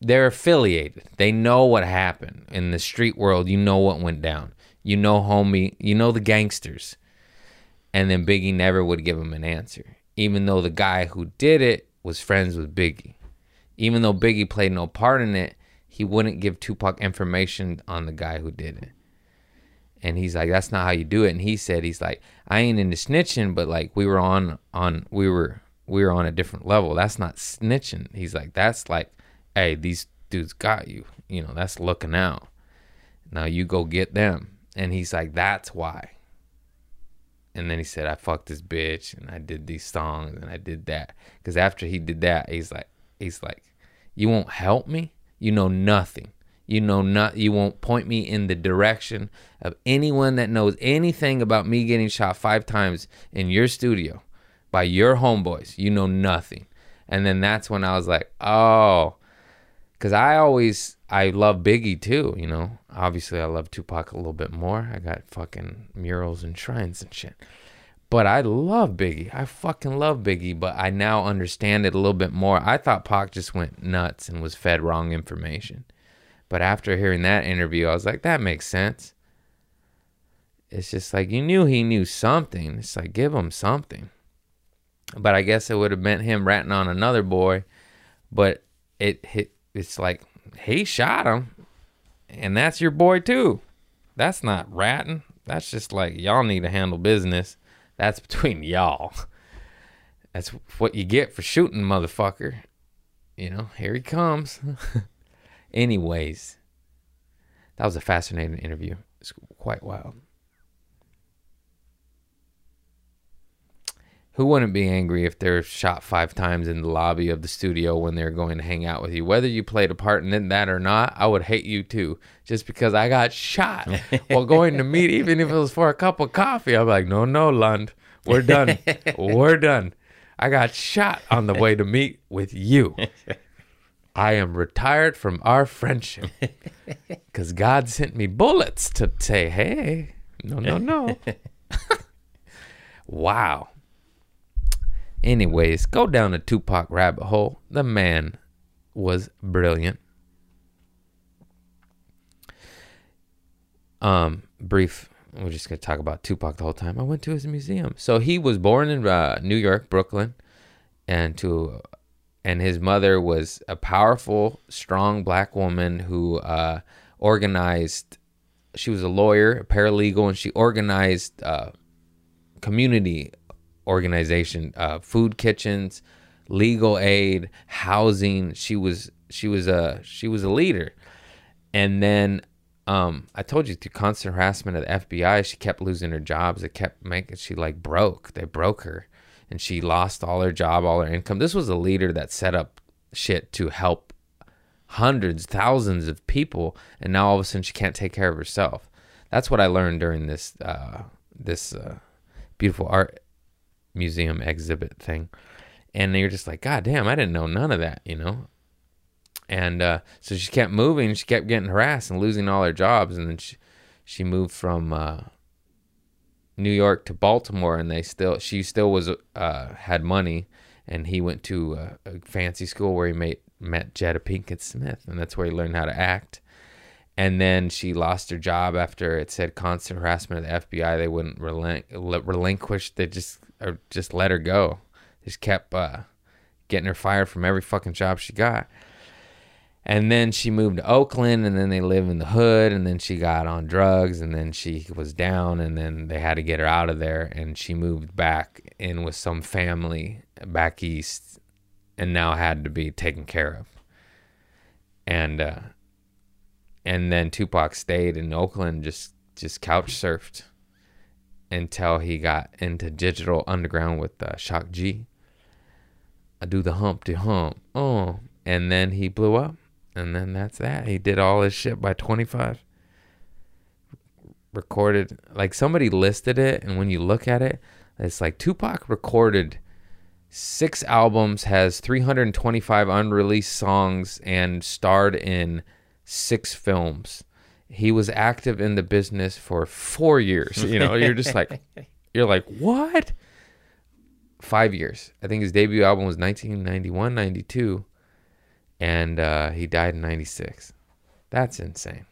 they're affiliated. They know what happened in the street world. You know what went down. You know, homie. You know the gangsters. And then Biggie never would give him an answer, even though the guy who did it was friends with Biggie. Even though Biggie played no part in it, he wouldn't give Tupac information on the guy who did it. And he's like, "That's not how you do it." And he said, "He's like, I ain't into snitching, but like we were on on we were we were on a different level. That's not snitching." He's like, "That's like." Hey, these dudes got you. You know, that's looking out. Now you go get them. And he's like, that's why. And then he said, I fucked this bitch and I did these songs and I did that. Because after he did that, he's like, he's like, you won't help me? You know nothing. You know not. You won't point me in the direction of anyone that knows anything about me getting shot five times in your studio by your homeboys. You know nothing. And then that's when I was like, oh, because I always I love Biggie too. You know, obviously I love Tupac a little bit more. I got fucking murals and shrines and shit. But I love Biggie. I fucking love Biggie. But I now understand it a little bit more. I thought Pac just went nuts and was fed wrong information. But after hearing that interview, I was like, that makes sense. It's just like you knew he knew something. It's like give him something. But I guess it would have meant him ratting on another boy. But it hit it's like he shot him and that's your boy too. That's not ratting. That's just like y'all need to handle business. That's between y'all. That's what you get for shooting motherfucker. You know here he comes. Anyways that was a fascinating interview. It's quite wild Who wouldn't be angry if they're shot five times in the lobby of the studio when they're going to hang out with you? Whether you played a part in that or not, I would hate you too. Just because I got shot while going to meet, even if it was for a cup of coffee, I'm like, no, no, Lund, we're done. we're done. I got shot on the way to meet with you. I am retired from our friendship because God sent me bullets to say, hey, no, no, no. wow. Anyways, go down a Tupac rabbit hole. The man was brilliant. Um, brief. We're just gonna talk about Tupac the whole time. I went to his museum. So he was born in uh, New York, Brooklyn, and to and his mother was a powerful, strong black woman who uh, organized. She was a lawyer, a paralegal, and she organized uh, community organization, uh, food kitchens, legal aid, housing. She was she was a she was a leader, and then um, I told you through constant harassment of the FBI, she kept losing her jobs. It kept making she like broke. They broke her, and she lost all her job, all her income. This was a leader that set up shit to help hundreds, thousands of people, and now all of a sudden she can't take care of herself. That's what I learned during this uh, this uh, beautiful art museum exhibit thing. And you're just like, God damn, I didn't know none of that, you know? And uh, so she kept moving. She kept getting harassed and losing all her jobs. And then she, she moved from uh, New York to Baltimore. And they still, she still was, uh, had money. And he went to a, a fancy school where he made, met Jada Pinkett Smith. And that's where he learned how to act. And then she lost her job after it said constant harassment of the FBI. They wouldn't relin- relinquish. They just or just let her go. Just kept uh, getting her fired from every fucking job she got. And then she moved to Oakland, and then they live in the hood. And then she got on drugs, and then she was down, and then they had to get her out of there. And she moved back in with some family back east, and now had to be taken care of. And uh, and then Tupac stayed in Oakland, just just couch surfed until he got into digital underground with uh, Shock G. I do the Humpty Hump, oh, and then he blew up, and then that's that. He did all his shit by 25. Recorded like somebody listed it, and when you look at it, it's like Tupac recorded six albums, has 325 unreleased songs, and starred in six films he was active in the business for four years. You know, you're just like, you're like, what? Five years. I think his debut album was 1991, 92, and uh, he died in 96. That's insane.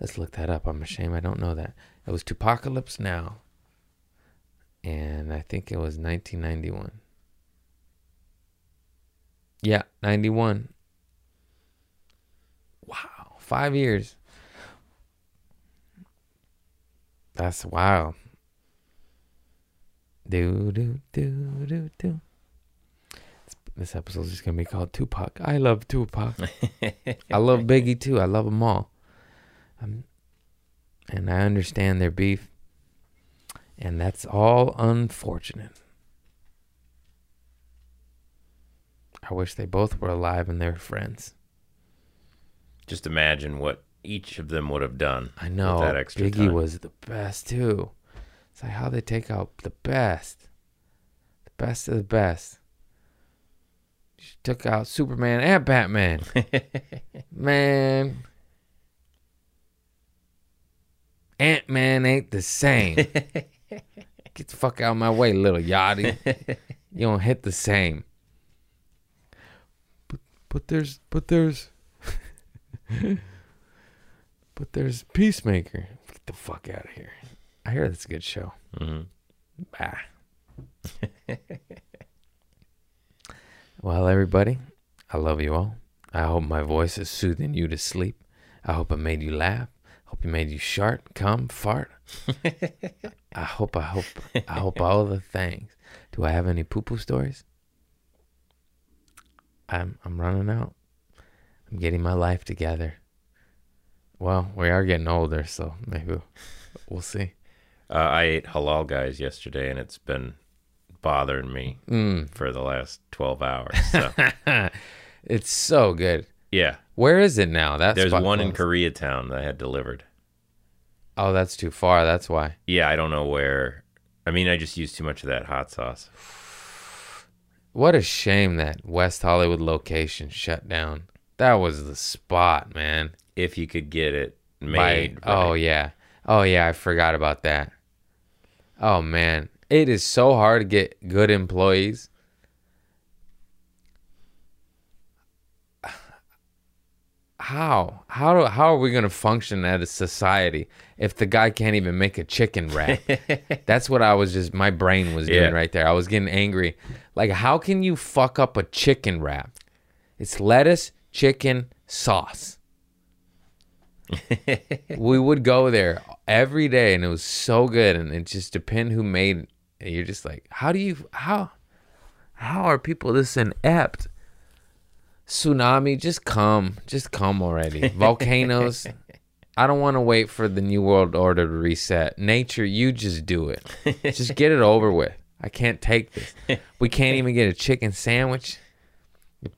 Let's look that up. I'm ashamed I don't know that. It was 2Pacalypse Now, and I think it was 1991. Yeah, 91. Five years. That's wild. Do do do do do. This episode's just gonna be called Tupac. I love Tupac. I love Biggie too. I love them all. Um, and I understand their beef. And that's all unfortunate. I wish they both were alive and they were friends. Just imagine what each of them would have done. I know. that extra Biggie time. was the best too. It's like how they take out the best, the best of the best. She took out Superman and Batman. Man, Ant Man ain't the same. Get the fuck out of my way, Lil Yachty. You don't hit the same. But but there's but there's but there's Peacemaker. Get the fuck out of here. I hear that's a good show. Mm-hmm. Bah. well, everybody, I love you all. I hope my voice is soothing you to sleep. I hope I made you laugh. Hope you made you shart, come, fart. I hope, I hope, I hope all the things. Do I have any poo poo stories? I'm I'm running out. I'm getting my life together. Well, we are getting older, so maybe we'll see. Uh, I ate halal guys yesterday, and it's been bothering me Mm. for the last twelve hours. So It's so good. yeah, Where is it now? That's there's one in Koreatown that I had delivered. Oh, that's too far. That's why. Yeah, I don't know where. I mean, I just used too much of that hot sauce. What a shame that West Hollywood location shut down. That was the spot, man. If you could get it By- made, oh yeah. Oh yeah, I forgot about that. Oh man, it is so hard to get good employees. How? How do, how are we going to function as a society if the guy can't even make a chicken wrap? That's what I was just my brain was doing Yeah. right there. I was getting angry. Like how can you fuck up a chicken wrap? It's lettuce, chicken, sauce. We would go there every day and it was so good and it just depend who made it. you're just like how do you how how are people this inept? Tsunami just come just come already. Volcanoes. I don't want to wait for the new world order to reset. Nature you just do it. Just get it over with. I can't take this. We can't even get a chicken sandwich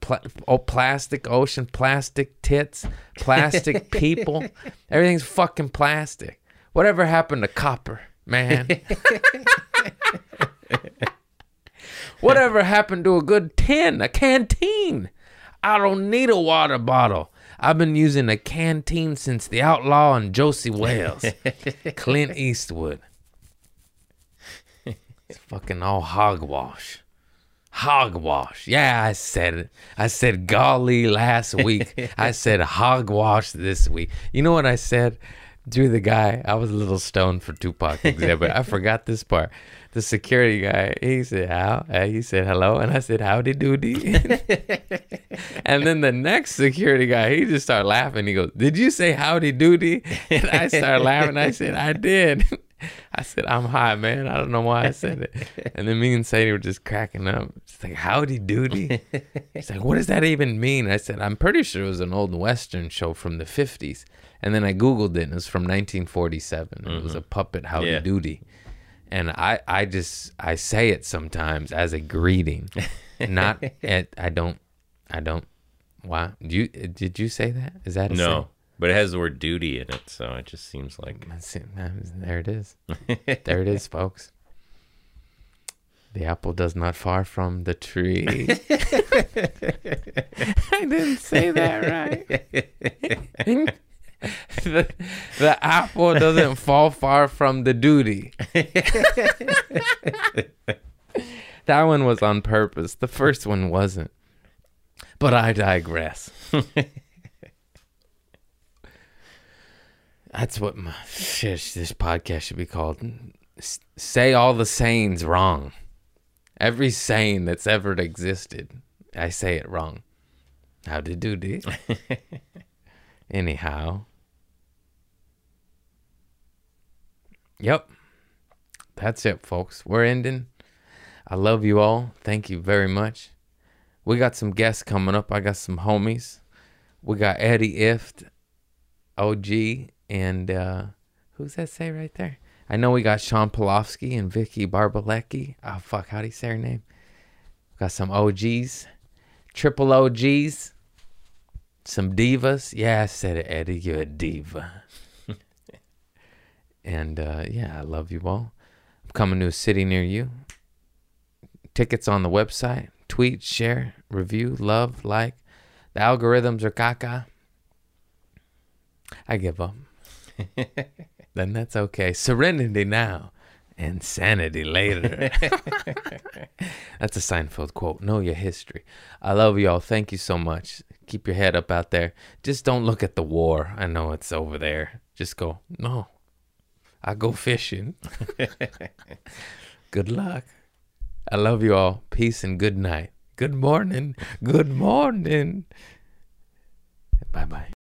Pla- oh, plastic ocean, plastic tits, plastic people. Everything's fucking plastic. Whatever happened to copper, man? Whatever happened to a good tin, a canteen? I don't need a water bottle. I've been using a canteen since the outlaw and Josey Wales, Clint Eastwood. It's fucking all hogwash. Hogwash. Yeah, I said it. I said golly last week. I said hogwash this week. You know what I said? To the guy, I was a little stoned for Tupac exhibit. I forgot this part. The security guy, he said how? Uh, He said hello, and I said howdy doody. and then the next security guy, he just started laughing. He goes, "Did you say howdy doody?" And I started laughing. I said, "I did." I said, I'm high, man. I don't know why I said it. And then me and Sadie were just cracking up. It's like, howdy doody. He's like, what does that even mean? I said, I'm pretty sure it was an old Western show from the 50s. And then I Googled it and it was from 1947. It was a mm-hmm. puppet howdy Yeah. doody. And I, I just, I say it sometimes as a greeting. Not, at, I don't, I don't, why? Do you, did you say that? Is that a? No, but it has the word duty in it, so it just seems like That's it. There it is. there it is, folks. The apple does not far from the tree. I didn't say that right. the, the apple doesn't fall far from the duty. that one was on purpose. The first one wasn't. But I digress. That's what my shit, this podcast should be called. S- say all the sayings wrong. Every saying that's ever existed, I say it wrong. How did do this? Anyhow. Yep. That's it, folks. We're ending. I love you all. Thank you very much. We got some guests coming up. I got some homies. We got Eddie Ifft, OG, and uh, who's that say right there? I know we got Sean Polofsky and Vicky Barbalecki. Oh fuck, how do you say her name? Got some OGs, triple OGs, some divas. Yeah, I said it, Eddie. You're a diva. and uh, yeah, I love you all. I'm coming to a city near you. Tickets on the website. Tweet, share, review, love, like. The algorithms are caca. I give up. then that's okay. Serenity now, insanity later. that's a Seinfeld quote. Know your history. I love y'all. Thank you so much. Keep your head up out there. Just don't look at the war. I know it's over there. Just go, no, I go fishing. good luck. I love you all. Peace and good night. Good morning. Good morning. Bye bye.